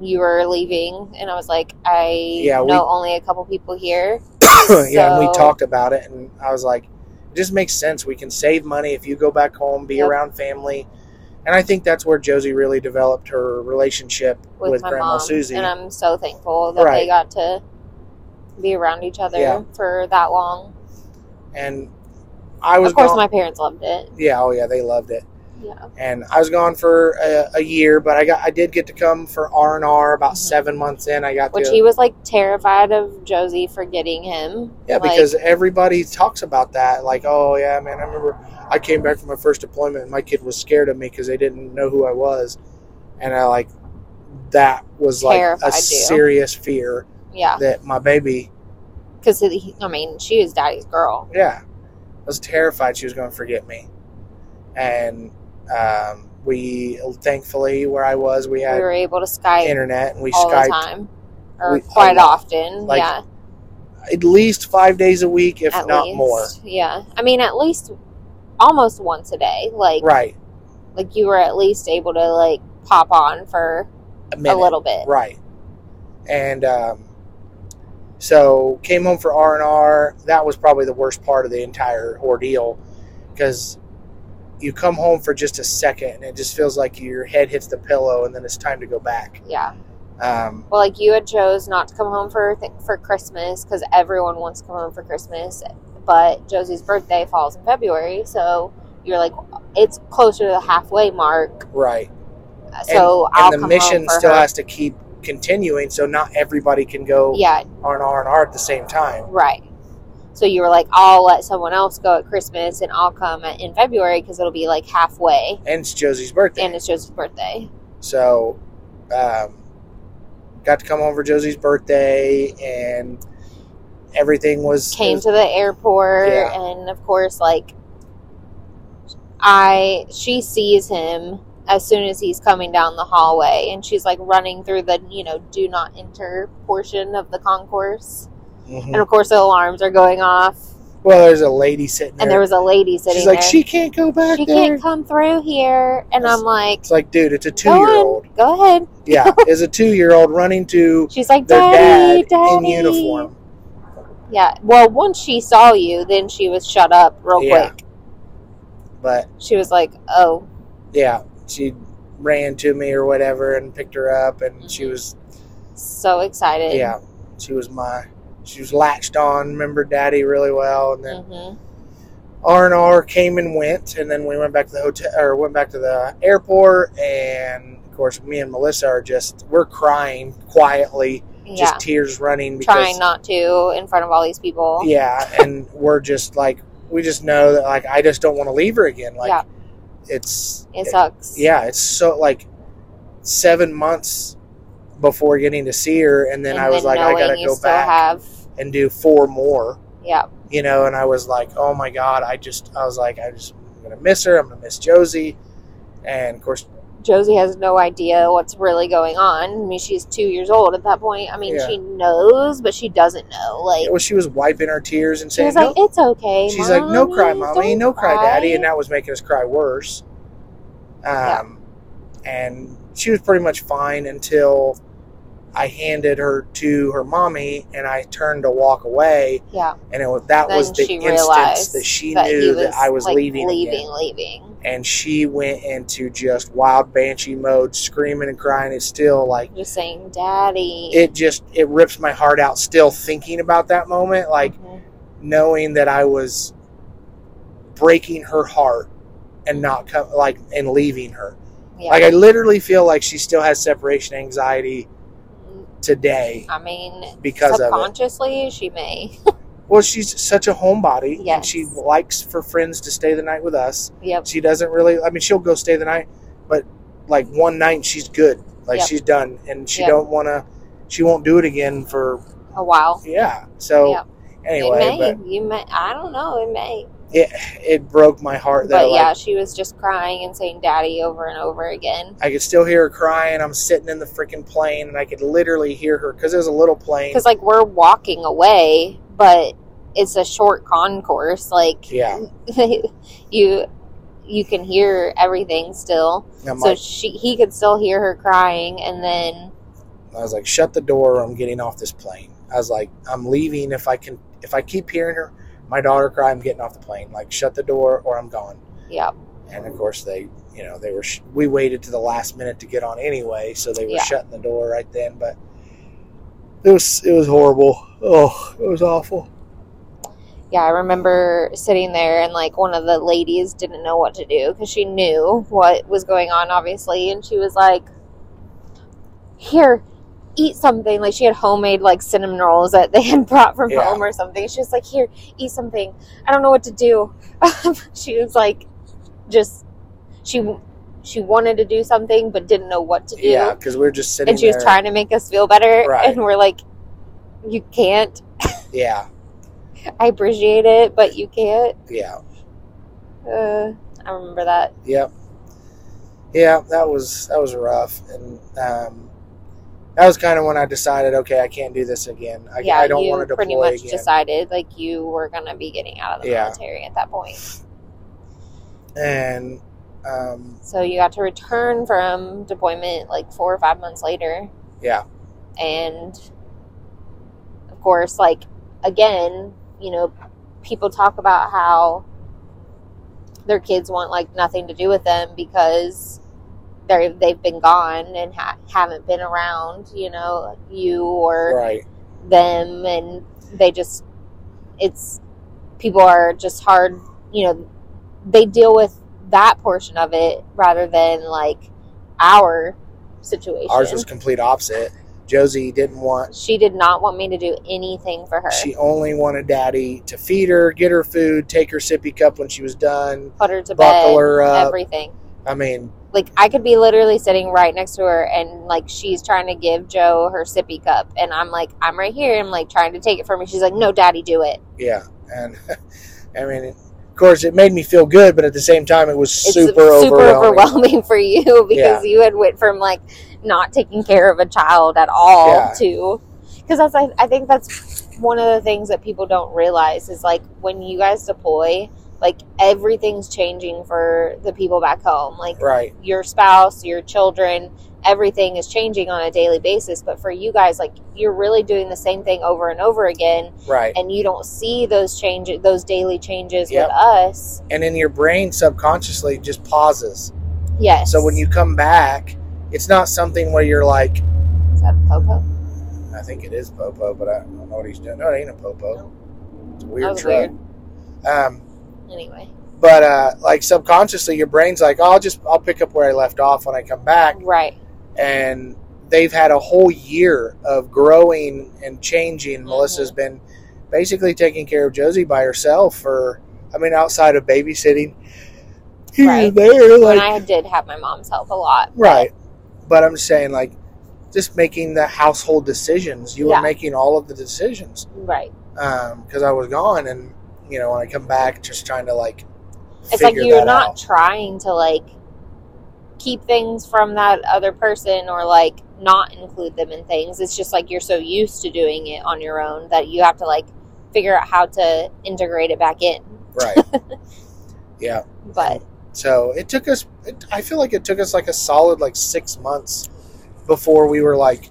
S2: you were leaving, and I was like, I
S1: Yeah, we-
S2: know only a couple people here.
S1: yeah, and we talked about it, and I was like, it just makes sense. We can save money if you go back home, be
S2: Yep.
S1: around family, and I think that's where Josie really developed her relationship
S2: with,
S1: with, Grandma
S2: mom,
S1: Susie.
S2: and I'm so thankful that
S1: Right.
S2: they got to be around each other
S1: Yeah.
S2: for that long.
S1: and I was
S2: Of course,
S1: gone-
S2: my parents loved it.
S1: yeah, oh yeah, they loved it.
S2: Yeah,
S1: And I was gone for a, a year, but I got I did get to come for R and R about
S2: Mhm.
S1: seven months in. I got
S2: which
S1: to
S2: he was like terrified of Josie forgetting him.
S1: yeah
S2: Like,
S1: because everybody talks about that. Like, oh yeah, man, I remember I came back from my first deployment, and my kid was scared of me because they didn't know who I was, and I like that was like a serious fear
S2: yeah,
S1: that my baby,
S2: because I mean, she was daddy's girl.
S1: yeah, I was terrified she was going to forget me, and um, we thankfully where I was we had we
S2: were able to Skype
S1: internet and we
S2: all
S1: Skyped
S2: the time, or
S1: we-
S2: quite
S1: lot.
S2: often.
S1: Like,
S2: yeah,
S1: at least five days a week, if
S2: at
S1: not
S2: least.
S1: more.
S2: Yeah, I mean, at least almost once a day. Like,
S1: Right.
S2: like you were at least able to like pop on for
S1: A,
S2: a little bit.
S1: Right. And um, so came home for R and R. That was probably the worst part of the entire ordeal because you come home for just a second and it just feels like your head hits the pillow and then it's time to go back.
S2: Yeah.
S1: Um,
S2: Well, like you had chose not to come home for th- for Christmas because everyone wants to come home for Christmas, but Josie's birthday falls in February, so you're like, it's closer to the halfway mark,
S1: right.
S2: so
S1: and, and the mission still
S2: her.
S1: has to keep continuing, so not everybody can go
S2: yeah,
S1: R and R and R at the same time.
S2: right. So you were like, I'll let someone else go at Christmas, and I'll come in February because it'll be like halfway,
S1: And it's Josie's birthday.
S2: and it's Josie's birthday.
S1: So, um, got to come home for Josie's birthday, and everything was
S2: came
S1: was-
S2: to the airport
S1: Yeah.
S2: and of course like i she sees him as soon as he's coming down the hallway and she's like running through the you know do not enter portion of the concourse
S1: Mhm.
S2: and of course the alarms are going off
S1: Well, there's a lady sitting there.
S2: and there was a lady sitting
S1: She's like,
S2: there
S1: she can't go back
S2: she
S1: there.
S2: can't come through here and i'm like
S1: It's like, dude, it's a two-year-old.
S2: on go ahead
S1: Yeah, is a two-year-old running to
S2: she's like
S1: their
S2: daddy,
S1: dad
S2: daddy.
S1: in uniform.
S2: yeah well once she saw you then she was shut up real
S1: Yeah.
S2: quick
S1: But
S2: she was like oh
S1: yeah, she ran to me or whatever and picked her up, and she
S2: Mhm.
S1: was
S2: so excited
S1: yeah, she was my she was latched on. Remember Daddy really well, and then
S2: hmm
S1: R and R came and went, and then we went back to the hotel or went back to the airport, and of course, me and Melissa are just we're crying quietly,
S2: yeah
S1: just tears running because
S2: trying not to in front of all these people.
S1: yeah, and we're just like we just know that like I just don't want to leave her again. Like
S2: Yeah.
S1: It's
S2: It sucks.
S1: yeah, it's so like seven months before getting to see her, and then
S2: And
S1: I was like, I gotta go back
S2: Have,
S1: and do four more.
S2: yeah,
S1: you know, and I was like, oh my god, I just, I was like, I just, I'm gonna miss her, I'm gonna miss Josie, and of course,
S2: Josie has no idea what's really going on. I mean, she's two years old at that point. I mean,
S1: Yeah.
S2: she knows, but she doesn't know. Like,
S1: well, she was wiping her tears and saying,
S2: like,
S1: no,
S2: "It's okay."
S1: she's like, no cry,
S2: Mommy,
S1: mommy, no cry, daddy, and that was making us cry worse. Um, and she was pretty much fine until I handed her to her mommy, and I turned to walk away,
S2: yeah,
S1: and it was that
S2: then
S1: was the instance that she
S2: that
S1: knew
S2: he
S1: that I was
S2: like,
S1: leaving, again.
S2: leaving, leaving.
S1: and she went into just wild banshee mode, screaming and crying. It's still like
S2: Just saying, "Daddy."
S1: it just it rips my heart out still thinking about that moment, like
S2: Mhm.
S1: knowing that I was breaking her heart and not come like and leaving her.
S2: yeah.
S1: Like I literally feel like she still has separation anxiety today
S2: I mean,
S1: because
S2: subconsciously, she may.
S1: Well, she's such a homebody, and
S2: Yes.
S1: she likes for friends to stay the night with us.
S2: Yep.
S1: She doesn't really. I mean, she'll go stay the night, but like one night she's good. Like
S2: Yep.
S1: she's done, and she
S2: Yep.
S1: don't want to. She won't do it again for
S2: A while.
S1: yeah. So
S2: Yep.
S1: anyway,
S2: may.
S1: but
S2: you may. I don't know. It may.
S1: It it broke my heart
S2: But
S1: though.
S2: yeah,
S1: Like,
S2: she was just crying and saying "daddy" over and over again.
S1: I could still hear her crying. I'm sitting in the freaking plane, and I could literally hear her because it was a little plane.
S2: Because like we're walking away, but it's a short concourse. Like
S1: Yeah,
S2: you, you can hear everything still.
S1: I'm
S2: so
S1: like,
S2: she, he could still hear her crying, and then
S1: I was like, shut the door. I'm getting off this plane. I was like, I'm leaving if I can. If I keep hearing her, my daughter cry, I'm getting off the plane. Like, shut the door or I'm gone.
S2: yeah,
S1: And of course, they, you know, they were. Sh- we waited to the last minute to get on anyway, so they were
S2: Yeah.
S1: shutting the door right then. But it was it was horrible. Oh, it was awful.
S2: yeah. I remember sitting there, and like one of the ladies didn't know what to do because she knew what was going on, obviously, and she was like, "Here." Eat something like she had homemade like cinnamon rolls that they had brought from
S1: Yeah.
S2: home or something. She was like, "Here, eat something." I don't know what to do. she was like, just she she wanted to do something but didn't know what to do.
S1: Yeah, because we are just sitting
S2: and she was trying to make us feel better
S1: Right.
S2: and we're like you can't
S1: Yeah,
S2: i appreciate it but you can't
S1: yeah,
S2: uh, i remember that
S1: yep. yeah, that was that was rough, and um, that was kind of when I decided, okay, I can't do this again. I,
S2: yeah,
S1: I don't want to deploy
S2: pretty much
S1: again.
S2: decided like you were gonna be getting out of the
S1: Yeah.
S2: military at that point.
S1: and um,
S2: So you got to return from deployment like four or five months later.
S1: Yeah.
S2: And of course, like again, you know, people talk about how their kids want like nothing to do with them because they're they've been gone and ha- haven't been around, you know, you or
S1: right,
S2: them and they just it's people are just hard you know they deal with that portion of it rather than like our situation
S1: ours was complete opposite. Josie didn't want.
S2: she did not want me to do anything for her
S1: She only wanted Daddy to feed her, get her food, take her sippy cup when she was done.
S2: put her to
S1: buckle
S2: bed
S1: her up.
S2: everything
S1: I mean,
S2: like i could be literally sitting right next to her and like she's trying to give joe her sippy cup and i'm like i'm right here i'm like trying to take it from her she's like no daddy do it
S1: yeah, and I mean, of course, it made me feel good, but at the same time, it was
S2: it's
S1: super,
S2: super
S1: overwhelming.
S2: overwhelming for you because
S1: Yeah.
S2: you had went from like not taking care of a child at all
S1: Yeah.
S2: to because that's I, I think that's one of the things that people don't realize is like when you guys deploy like everything's changing for the people back home like
S1: Right,
S2: your spouse your children everything is changing on a daily basis but for you guys like you're really doing the same thing over and over again
S1: right.
S2: and you don't see those changes those daily changes
S1: Yep.
S2: with us
S1: And in your brain, subconsciously, just pauses.
S2: yes
S1: So when you come back, it's not something where you're like,
S2: is that popo
S1: I think it is Popo, but I don't know what he's doing. No, it ain't a Popo. It's a weird truck. Um,
S2: anyway
S1: but uh, like subconsciously, your brain's like, oh, I'll just I'll pick up where I left off when I come back.
S2: right
S1: And they've had a whole year of growing and changing.
S2: Mm-hmm.
S1: Melissa's been basically taking care of Josie by herself for, I mean, outside of babysitting here
S2: Right.
S1: there,
S2: when
S1: like
S2: i did have my mom's help a lot
S1: right. But I'm saying like. Just making the household decisions. You
S2: Yeah.
S1: were making all of the decisions.
S2: right
S1: because I was gone, and you know when I come back, just trying to like.
S2: it's like you're not
S1: out.
S2: trying to like keep things from that other person or like not include them in things it's just like you're so used to doing it on your own that you have to like figure out how to integrate it back in
S1: right. yeah.
S2: but
S1: So it took us. It, I feel like it took us like a solid like six months before we were like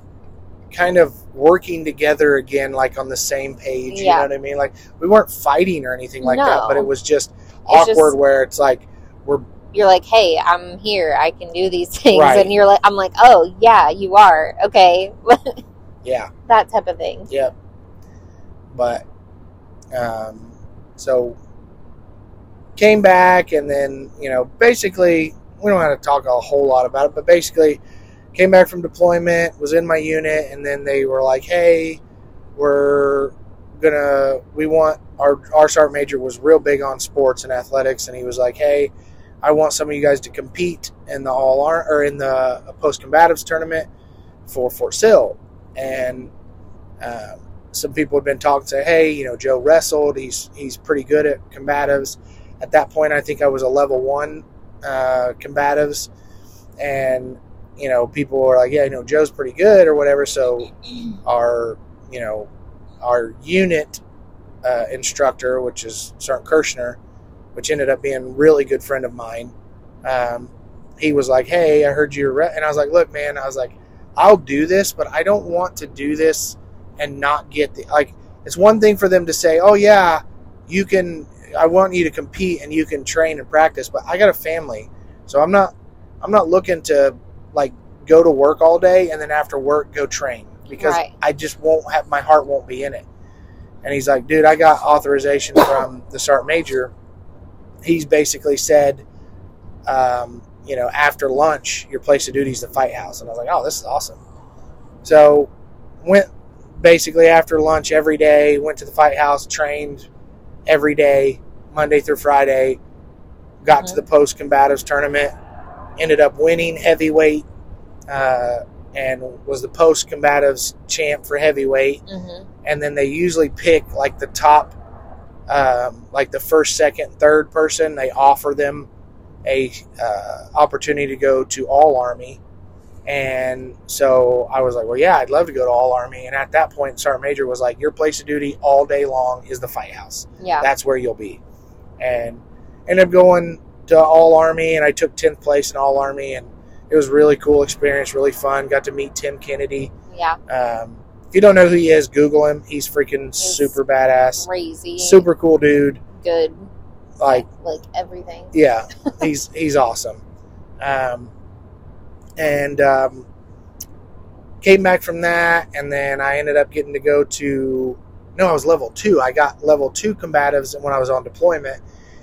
S1: kind of working together again, like on the same page. You know what I mean? Like we weren't fighting or anything like that, but it was just
S2: It's
S1: awkward
S2: just-
S1: where it's like we're
S2: you're like hey i'm here i can do these things
S1: Right.
S2: and you're like i'm like oh yeah you are okay
S1: yeah.
S2: that type of thing
S1: Yep. But um, so came back and then you know basically we don't have to talk a whole lot about it, but basically came back from deployment, was in my unit, and then they were like, "Hey, we're gonna we want our our sergeant major was real big on sports and athletics, and he was like, "Hey, I want some of you guys to compete in the all ar- or in the post combatives tournament for Fort Sill," and um, some people had been talking, say, "Hey, you know, Joe wrestled. He's he's pretty good at combatives." At that point, I think I was a level one uh, combatives, and you know, people were like, "Yeah, you know, Joe's pretty good or whatever." So our you know our unit uh, instructor, which is Sergeant Kirshner, which ended up being a really good friend of mine. Um, he was like, "Hey, I heard you're," re-. and I was like, "Look, man," I was like, "I'll do this, but I don't want to do this and not get the like." It's one thing for them to say, "Oh yeah, you can." I want you to compete and you can train and practice, but I got a family, so I'm not. I'm not looking to like go to work all day and then after work go train because
S2: Right.
S1: I just won't have my heart won't be in it. And he's like, dude, I got authorization from the sergeant major. He's basically said, um, you know, after lunch, your place of duty is the fight house. And I was like, oh, this is awesome. So went basically after lunch every day, went to the fight house, trained every day, Monday through Friday, got to
S2: Mhm.
S1: the post combatives tournament, ended up winning heavyweight, uh, and was the post combatives champ for heavyweight.
S2: Hmm
S1: and then they usually pick like the top um, like the first second third person. They offer them a uh, opportunity to go to all army. And so i was like well yeah i'd love to go to all army. And at that point sergeant major was like your place of duty all day long is the fight house.
S2: Yeah.
S1: that's where you'll be. And ended up going to all army and i took 10th place in all army and it was a really cool experience really fun got to meet tim kennedy
S2: Yeah.
S1: um, if you don't know who he is google him he's freaking super badass
S2: Crazy.
S1: super cool dude
S2: good.
S1: like
S2: like everything.
S1: yeah he's he's awesome um, and um, came back from that and then i ended up getting to go to no i was level two i got level two combatives when i was on deployment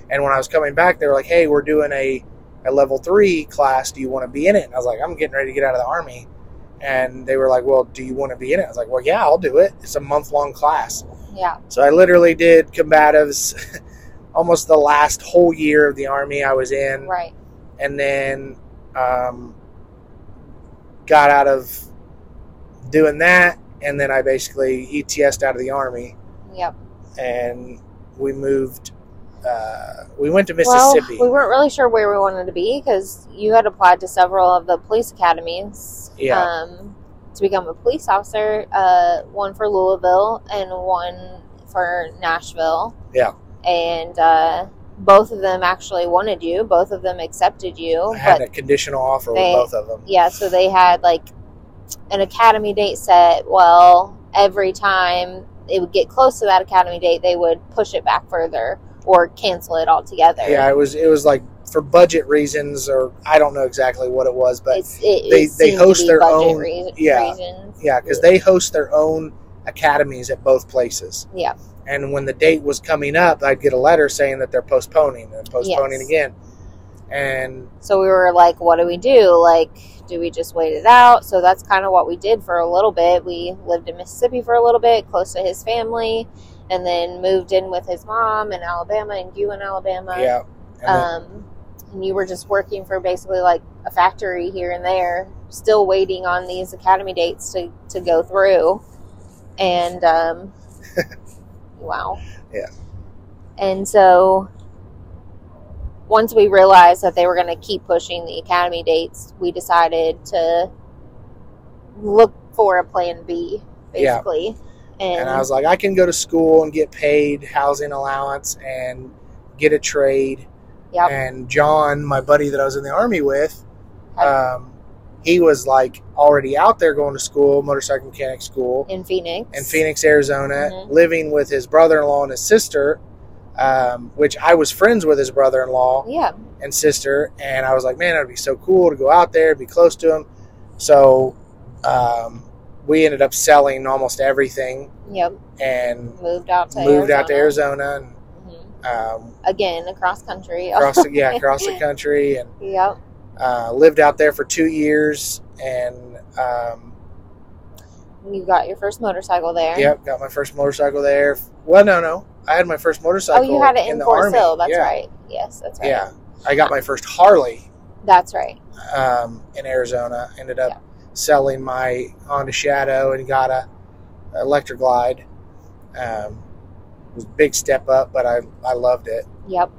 S1: and when i was coming back they were like hey we're doing a, a level three class do you want to be in it and i was like i'm getting ready to get out of the army and they were like well do you want to be in it i was like well yeah i'll do it it's a month long class
S2: Yeah.
S1: so I literally did combatives almost the last whole year of the army I was in,
S2: Right.
S1: and then um, got out of doing that, and then I basically ETS'd out of the army,
S2: Yep.
S1: and we moved. Uh, we went to Mississippi.
S2: Well, we weren't really sure where we wanted to be because you had applied to several of the police academies.
S1: Yeah.
S2: Um, to become a police officer, uh, one for Louisville and one for Nashville.
S1: Yeah.
S2: And uh, both of them actually wanted you. Both of them accepted you.
S1: I had a conditional offer
S2: they-
S1: with both of them.
S2: yeah, so they had like an academy date set. Well, every time it would get close to that academy date, they would push it back further or cancel it altogether.
S1: Yeah, it was it was like for budget reasons, or I don't know exactly what it was, but
S2: it,
S1: they- they host their own-
S2: rea-
S1: yeah.
S2: reasons.
S1: Yeah, because they host their own academies at both places.
S2: Yeah.
S1: And when the date was coming up, I'd get a letter saying that they're postponing and postponing
S2: Yes.
S1: again. And
S2: So we were like, what do we do? Like, do we just wait it out? So that's kind of what we did for a little bit. We lived in Mississippi for a little bit, close to his family, and then moved in with his mom in Alabama and you in Alabama.
S1: yeah, and
S2: Um, and you were just working for basically like a factory here and there, still waiting on these academy dates to, to go through. And um, wow.
S1: Yeah.
S2: And so once we realized that they were going to keep pushing the academy dates, we decided to look for a plan B, basically. Yeah. And,
S1: and I was like, I can go to school and get paid housing allowance and get a trade.
S2: Yep.
S1: And John, my buddy that I was in the army with, um, he was like already out there going to school, motorcycle mechanic school.
S2: in Phoenix.
S1: in Phoenix, Arizona,
S2: Mhm.
S1: living with his brother in law and his sister, um, which I was friends with his brother in law
S2: Yeah.
S1: and sister. And I was like, man, it would be so cool to go out there, be close to him. So um, we ended up selling almost everything
S2: Yep.
S1: and
S2: Moved out to
S1: moved out to
S2: Arizona.
S1: Arizona
S2: Mhm.
S1: um,
S2: Again, across country.
S1: across the, yeah, across the country and
S2: Yep.
S1: uh, lived out there for two years. And um,
S2: You got your first motorcycle there.
S1: yep, got my first motorcycle there. Well, no, no, I had my first motorcycle.
S2: Oh, you had it in,
S1: the
S2: Fort. Sill. That's
S1: Yeah.
S2: right. Yes, that's right.
S1: Yeah, I got my first Harley
S2: That's right.
S1: um, in Arizona. Ended up. Selling my Honda Shadow and got a, a Electra Glide. Um, it was a big step up, but I I loved it.
S2: Yep.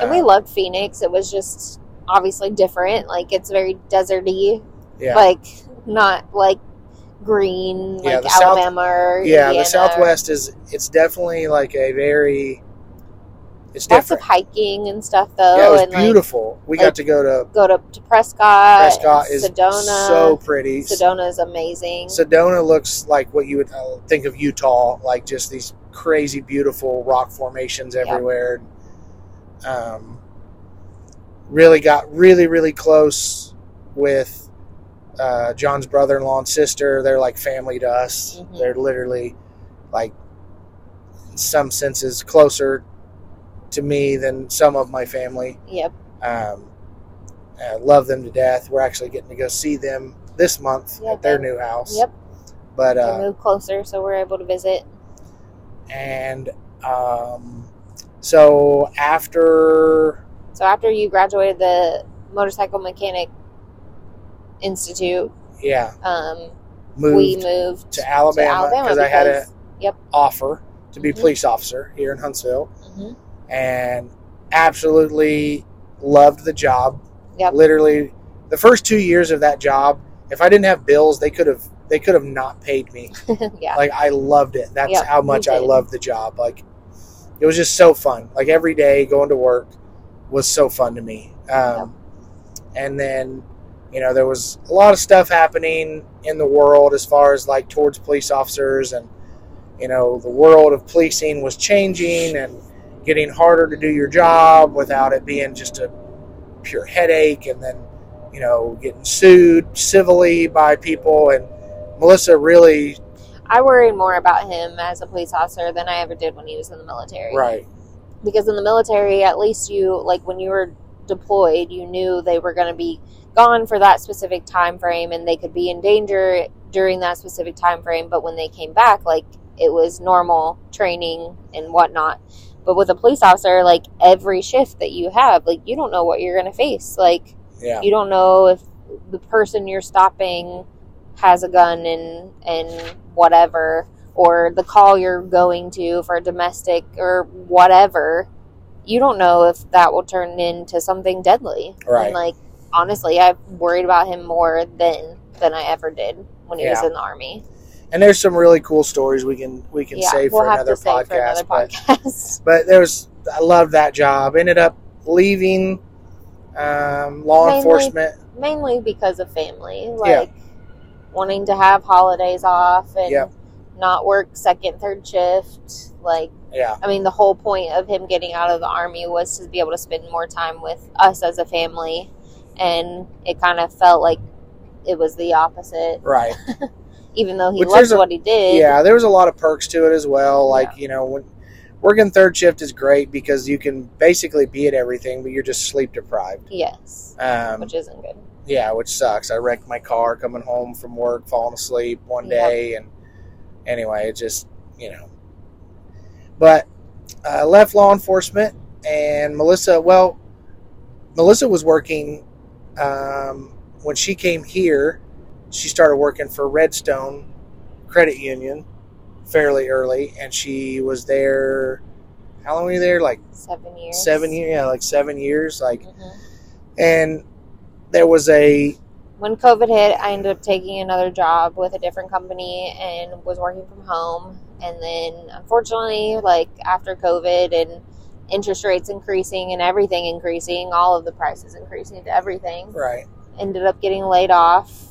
S2: And we
S1: Um,
S2: loved Phoenix. It was just obviously different. Like it's very deserty.
S1: yeah,
S2: Like not like green
S1: Yeah,
S2: like
S1: the South-
S2: Alabama or
S1: yeah.
S2: Indiana.
S1: The Southwest is it's definitely like a very it's
S2: Lots
S1: different.
S2: of hiking and stuff though.
S1: yeah, it was
S2: and like
S1: beautiful. we
S2: like,
S1: got to go to
S2: go to, to Prescott.
S1: Prescott. is
S2: Sedona.
S1: so pretty.
S2: Sedona is amazing.
S1: Sedona looks like what you would uh, think of Utah, like just these crazy, beautiful rock formations
S2: Yeah.
S1: everywhere. Um, really got really, really close with uh, John's brother-in-law and sister. They're like family to us.
S2: Mhm.
S1: They're literally like, in some senses, closer to me than some of my family.
S2: Yep.
S1: Um, I love them to death. We're actually getting to go see them this month
S2: Yeah,
S1: at their new house.
S2: Yep.
S1: But uh,
S2: moved closer, so we're able to visit.
S1: and um, so after
S2: So after you graduated the motorcycle mechanic institute,
S1: yeah
S2: um,
S1: moved
S2: we moved
S1: to Alabama because I had an
S2: yep.
S1: offer to be
S2: Mhm.
S1: police officer here in Huntsville,
S2: Mhm.
S1: And absolutely loved the job.
S2: Yep.
S1: Literally, the first two years of that job, if I didn't have bills, they could have they could have not paid me.
S2: yeah.
S1: Like I loved it. That's
S2: Yep,
S1: how much I loved the job. Like it was just so fun. Like every day going to work was so fun to me. Um, And then you know there was a lot of stuff happening in the world as far as like towards police officers and you know the world of policing was changing and getting harder to do your job without it being just a pure headache and then you know getting sued civilly by people and melissa really
S2: I worried more about him as a police officer than I ever did when he was in the military.
S1: right
S2: Because in the military, at least you like when you were deployed, you knew they were going to be gone for that specific time frame and they could be in danger during that specific time frame. But when they came back, like it was normal training and whatnot. But with a police officer, like every shift that you have, like you don't know what you're going to face. Like
S1: yeah.
S2: you don't know if the person you're stopping has a gun and and whatever or the call you're going to for domestic or whatever. You don't know if that will turn into something deadly.
S1: Right.
S2: and like honestly i've worried about him more then than i ever did when he was in the army
S1: and there's some really cool stories we can we can
S2: yeah
S1: save
S2: we'll
S1: for another
S2: to save
S1: podcast
S2: for another
S1: but
S2: podcast
S1: but there was I loved that job. Ended up leaving um, law
S2: Mainly-
S1: enforcement.
S2: mainly because of family like wanting to have holidays off and not work second third shift like
S1: Yeah,
S2: i mean the whole point of him getting out of the army was to be able to spend more time with us as a family and it kind of felt like it was the opposite
S1: right.
S2: even though he
S1: Which
S2: loved
S1: a-
S2: what he did
S1: Yeah, there was a lot of perks to it as well. Like you know, when working third shift is great because you can basically be at everything, but you're just sleep deprived.
S2: yes
S1: Um,
S2: which isn't good
S1: yeah, which sucks. I wrecked my car coming home from work, falling asleep one
S2: Yep.
S1: day, and anyway, it just you know. But I left law enforcement, and Melissa. Well, Melissa was working um, when she came here. She started working for Redstone Credit Union fairly early, and she was there. How long were you there? Like
S2: seven years
S1: seven years? Yeah, like seven years. Like,
S2: Mhm.
S1: and there was a
S2: when covid hit i ended up taking another job with a different company and was working from home and then unfortunately like after covid and interest rates increasing and everything increasing all of the prices increasing to everything
S1: right.
S2: ended up getting laid off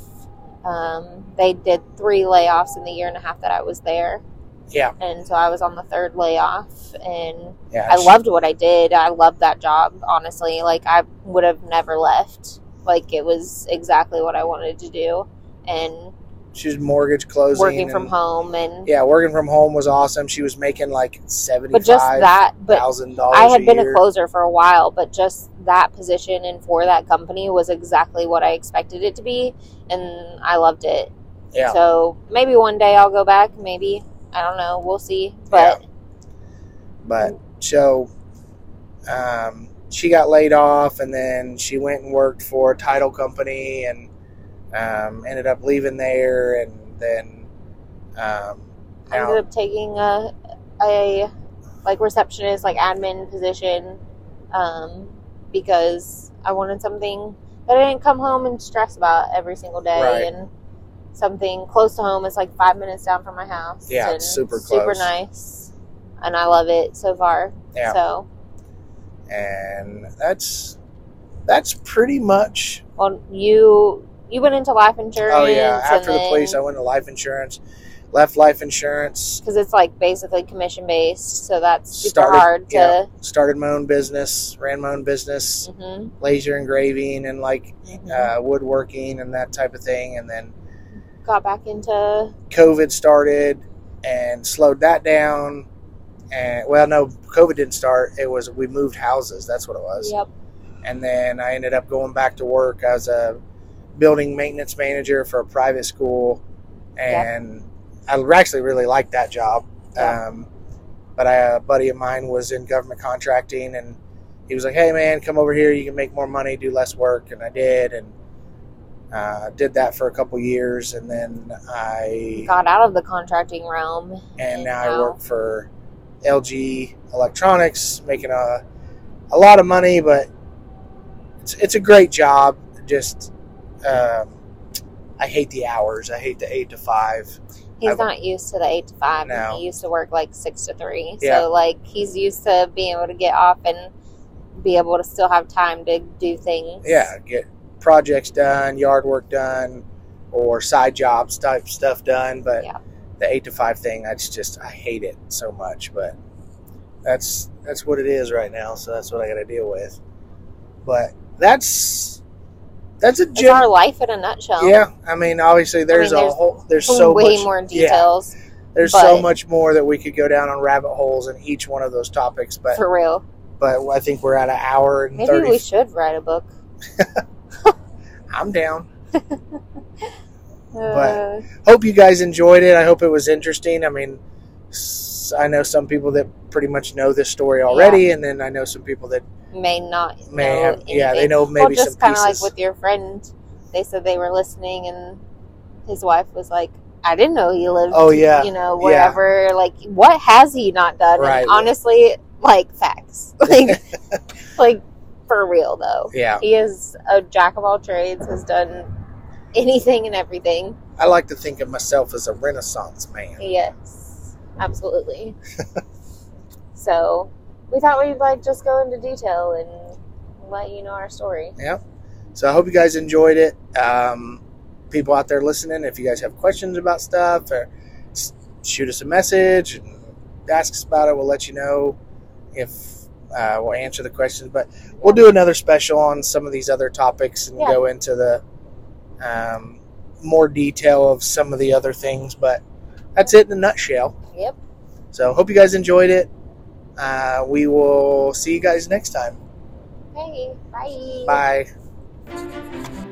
S2: um, they did three layoffs in the year and a half that i was there
S1: Yeah,
S2: and so i was on the third layoff and
S1: yeah.
S2: I loved what I did. I loved that job, honestly. Like I would have never left. Like it was exactly what I wanted to do. And
S1: She was mortgage closing.
S2: working from home and
S1: Yeah, working from home was awesome. She was making like seventy
S2: but just that but
S1: dollars.
S2: I had been
S1: year.
S2: a closer for a while, but just that position and for that company was exactly what I expected it to be and I loved it.
S1: Yeah,
S2: So maybe one day I'll go back, maybe. I don't know. We'll see. But
S1: but so um, she got laid off, and then she went and worked for a title company, and um, ended up leaving there, and then um,
S2: I ended up taking a a like receptionist, like admin position, um, because I wanted something that I didn't come home and stress about every single day,
S1: Right.
S2: and something close to home. It's like five minutes down from my house.
S1: Yeah,
S2: and
S1: it's super
S2: super nice, and I love it so far.
S1: Yeah.
S2: So,
S1: and that's that's pretty much.
S2: well, you you went into life insurance.
S1: Oh yeah, after the police, I went to life insurance. Left life insurance.
S2: because it's like basically commission based, so that's super
S1: Started-
S2: hard to.
S1: yeah. Started my own business. Ran my own business.
S2: Mhm,
S1: laser engraving and like
S2: mhm.
S1: uh, woodworking and that type of thing. And then
S2: Got back into
S1: COVID started and slowed that down. And well, no, COVID didn't start. It was we moved houses. That's what it was.
S2: yep.
S1: And then I ended up going back to work as a building maintenance manager for a private school, and I actually really liked that job.
S2: Yeah.
S1: Um, but I, a buddy of mine was in government contracting, and he was like, "Hey, man, come over here. You can make more money, do less work." And I did, and uh, did that for a couple years, and then I
S2: got out of the contracting realm.
S1: and now I work for LG Electronics, making a a lot of money, but it's, it's a great job. Just um, I hate the hours. I hate the eight to five.
S2: He's
S1: I've-
S2: not used to the eight to five.
S1: No.
S2: He used to work like six to three.
S1: Yeah.
S2: So like he's used to being able to get off and be able to still have time to do things.
S1: Yeah, get projects done, yard work done, or side jobs type stuff done. But
S2: Yeah.
S1: the eight to five thing, that's just I hate it so much. But that's that's what it is right now. So that's what I got to deal with. But that's that's a
S2: It's our life in a nutshell.
S1: Yeah, I mean, obviously, there's,
S2: there's
S1: a whole, there's so
S2: way
S1: much
S2: more
S1: yeah,
S2: details
S1: there's so much more that we could go down on rabbit holes in each one of those topics, but
S2: for real.
S1: but I think we're at an hour and
S2: Maybe
S1: thirty.
S2: we should write a book.
S1: I'm down.
S2: Uh,
S1: Hope you guys enjoyed it. I hope it was interesting. I mean, I know some people that pretty much know this story already, and then I know some people that
S2: may not
S1: may
S2: know
S1: have, yeah, they know maybe
S2: well, just
S1: some
S2: kind of like
S1: pieces.
S2: with your friend. They said they were listening, and his wife was like, "I didn't know he lived.
S1: Oh, yeah.
S2: you know,
S1: Yeah.
S2: Like, what has he not done?
S1: Right.
S2: And honestly, like facts, like, like for real though.
S1: yeah,
S2: He is a jack of all trades. Has done anything and everything.
S1: I like to think of myself as a Renaissance man.
S2: Yes, absolutely. so we thought we'd like just go into detail and let you know our story. Yeah.
S1: So I hope you guys enjoyed it. Um, people out there listening, if you guys have questions about stuff, or shoot us a message and ask us about it. We'll let you know if uh, we'll answer the questions. But we'll do another special on some of these other topics and
S2: Yeah.
S1: go into the um, more detail of some of the other things. But that's it in a nutshell.
S2: Yep.
S1: So hope you guys enjoyed it. Uh, we will see you guys next time.
S2: Hey, bye.
S1: Bye.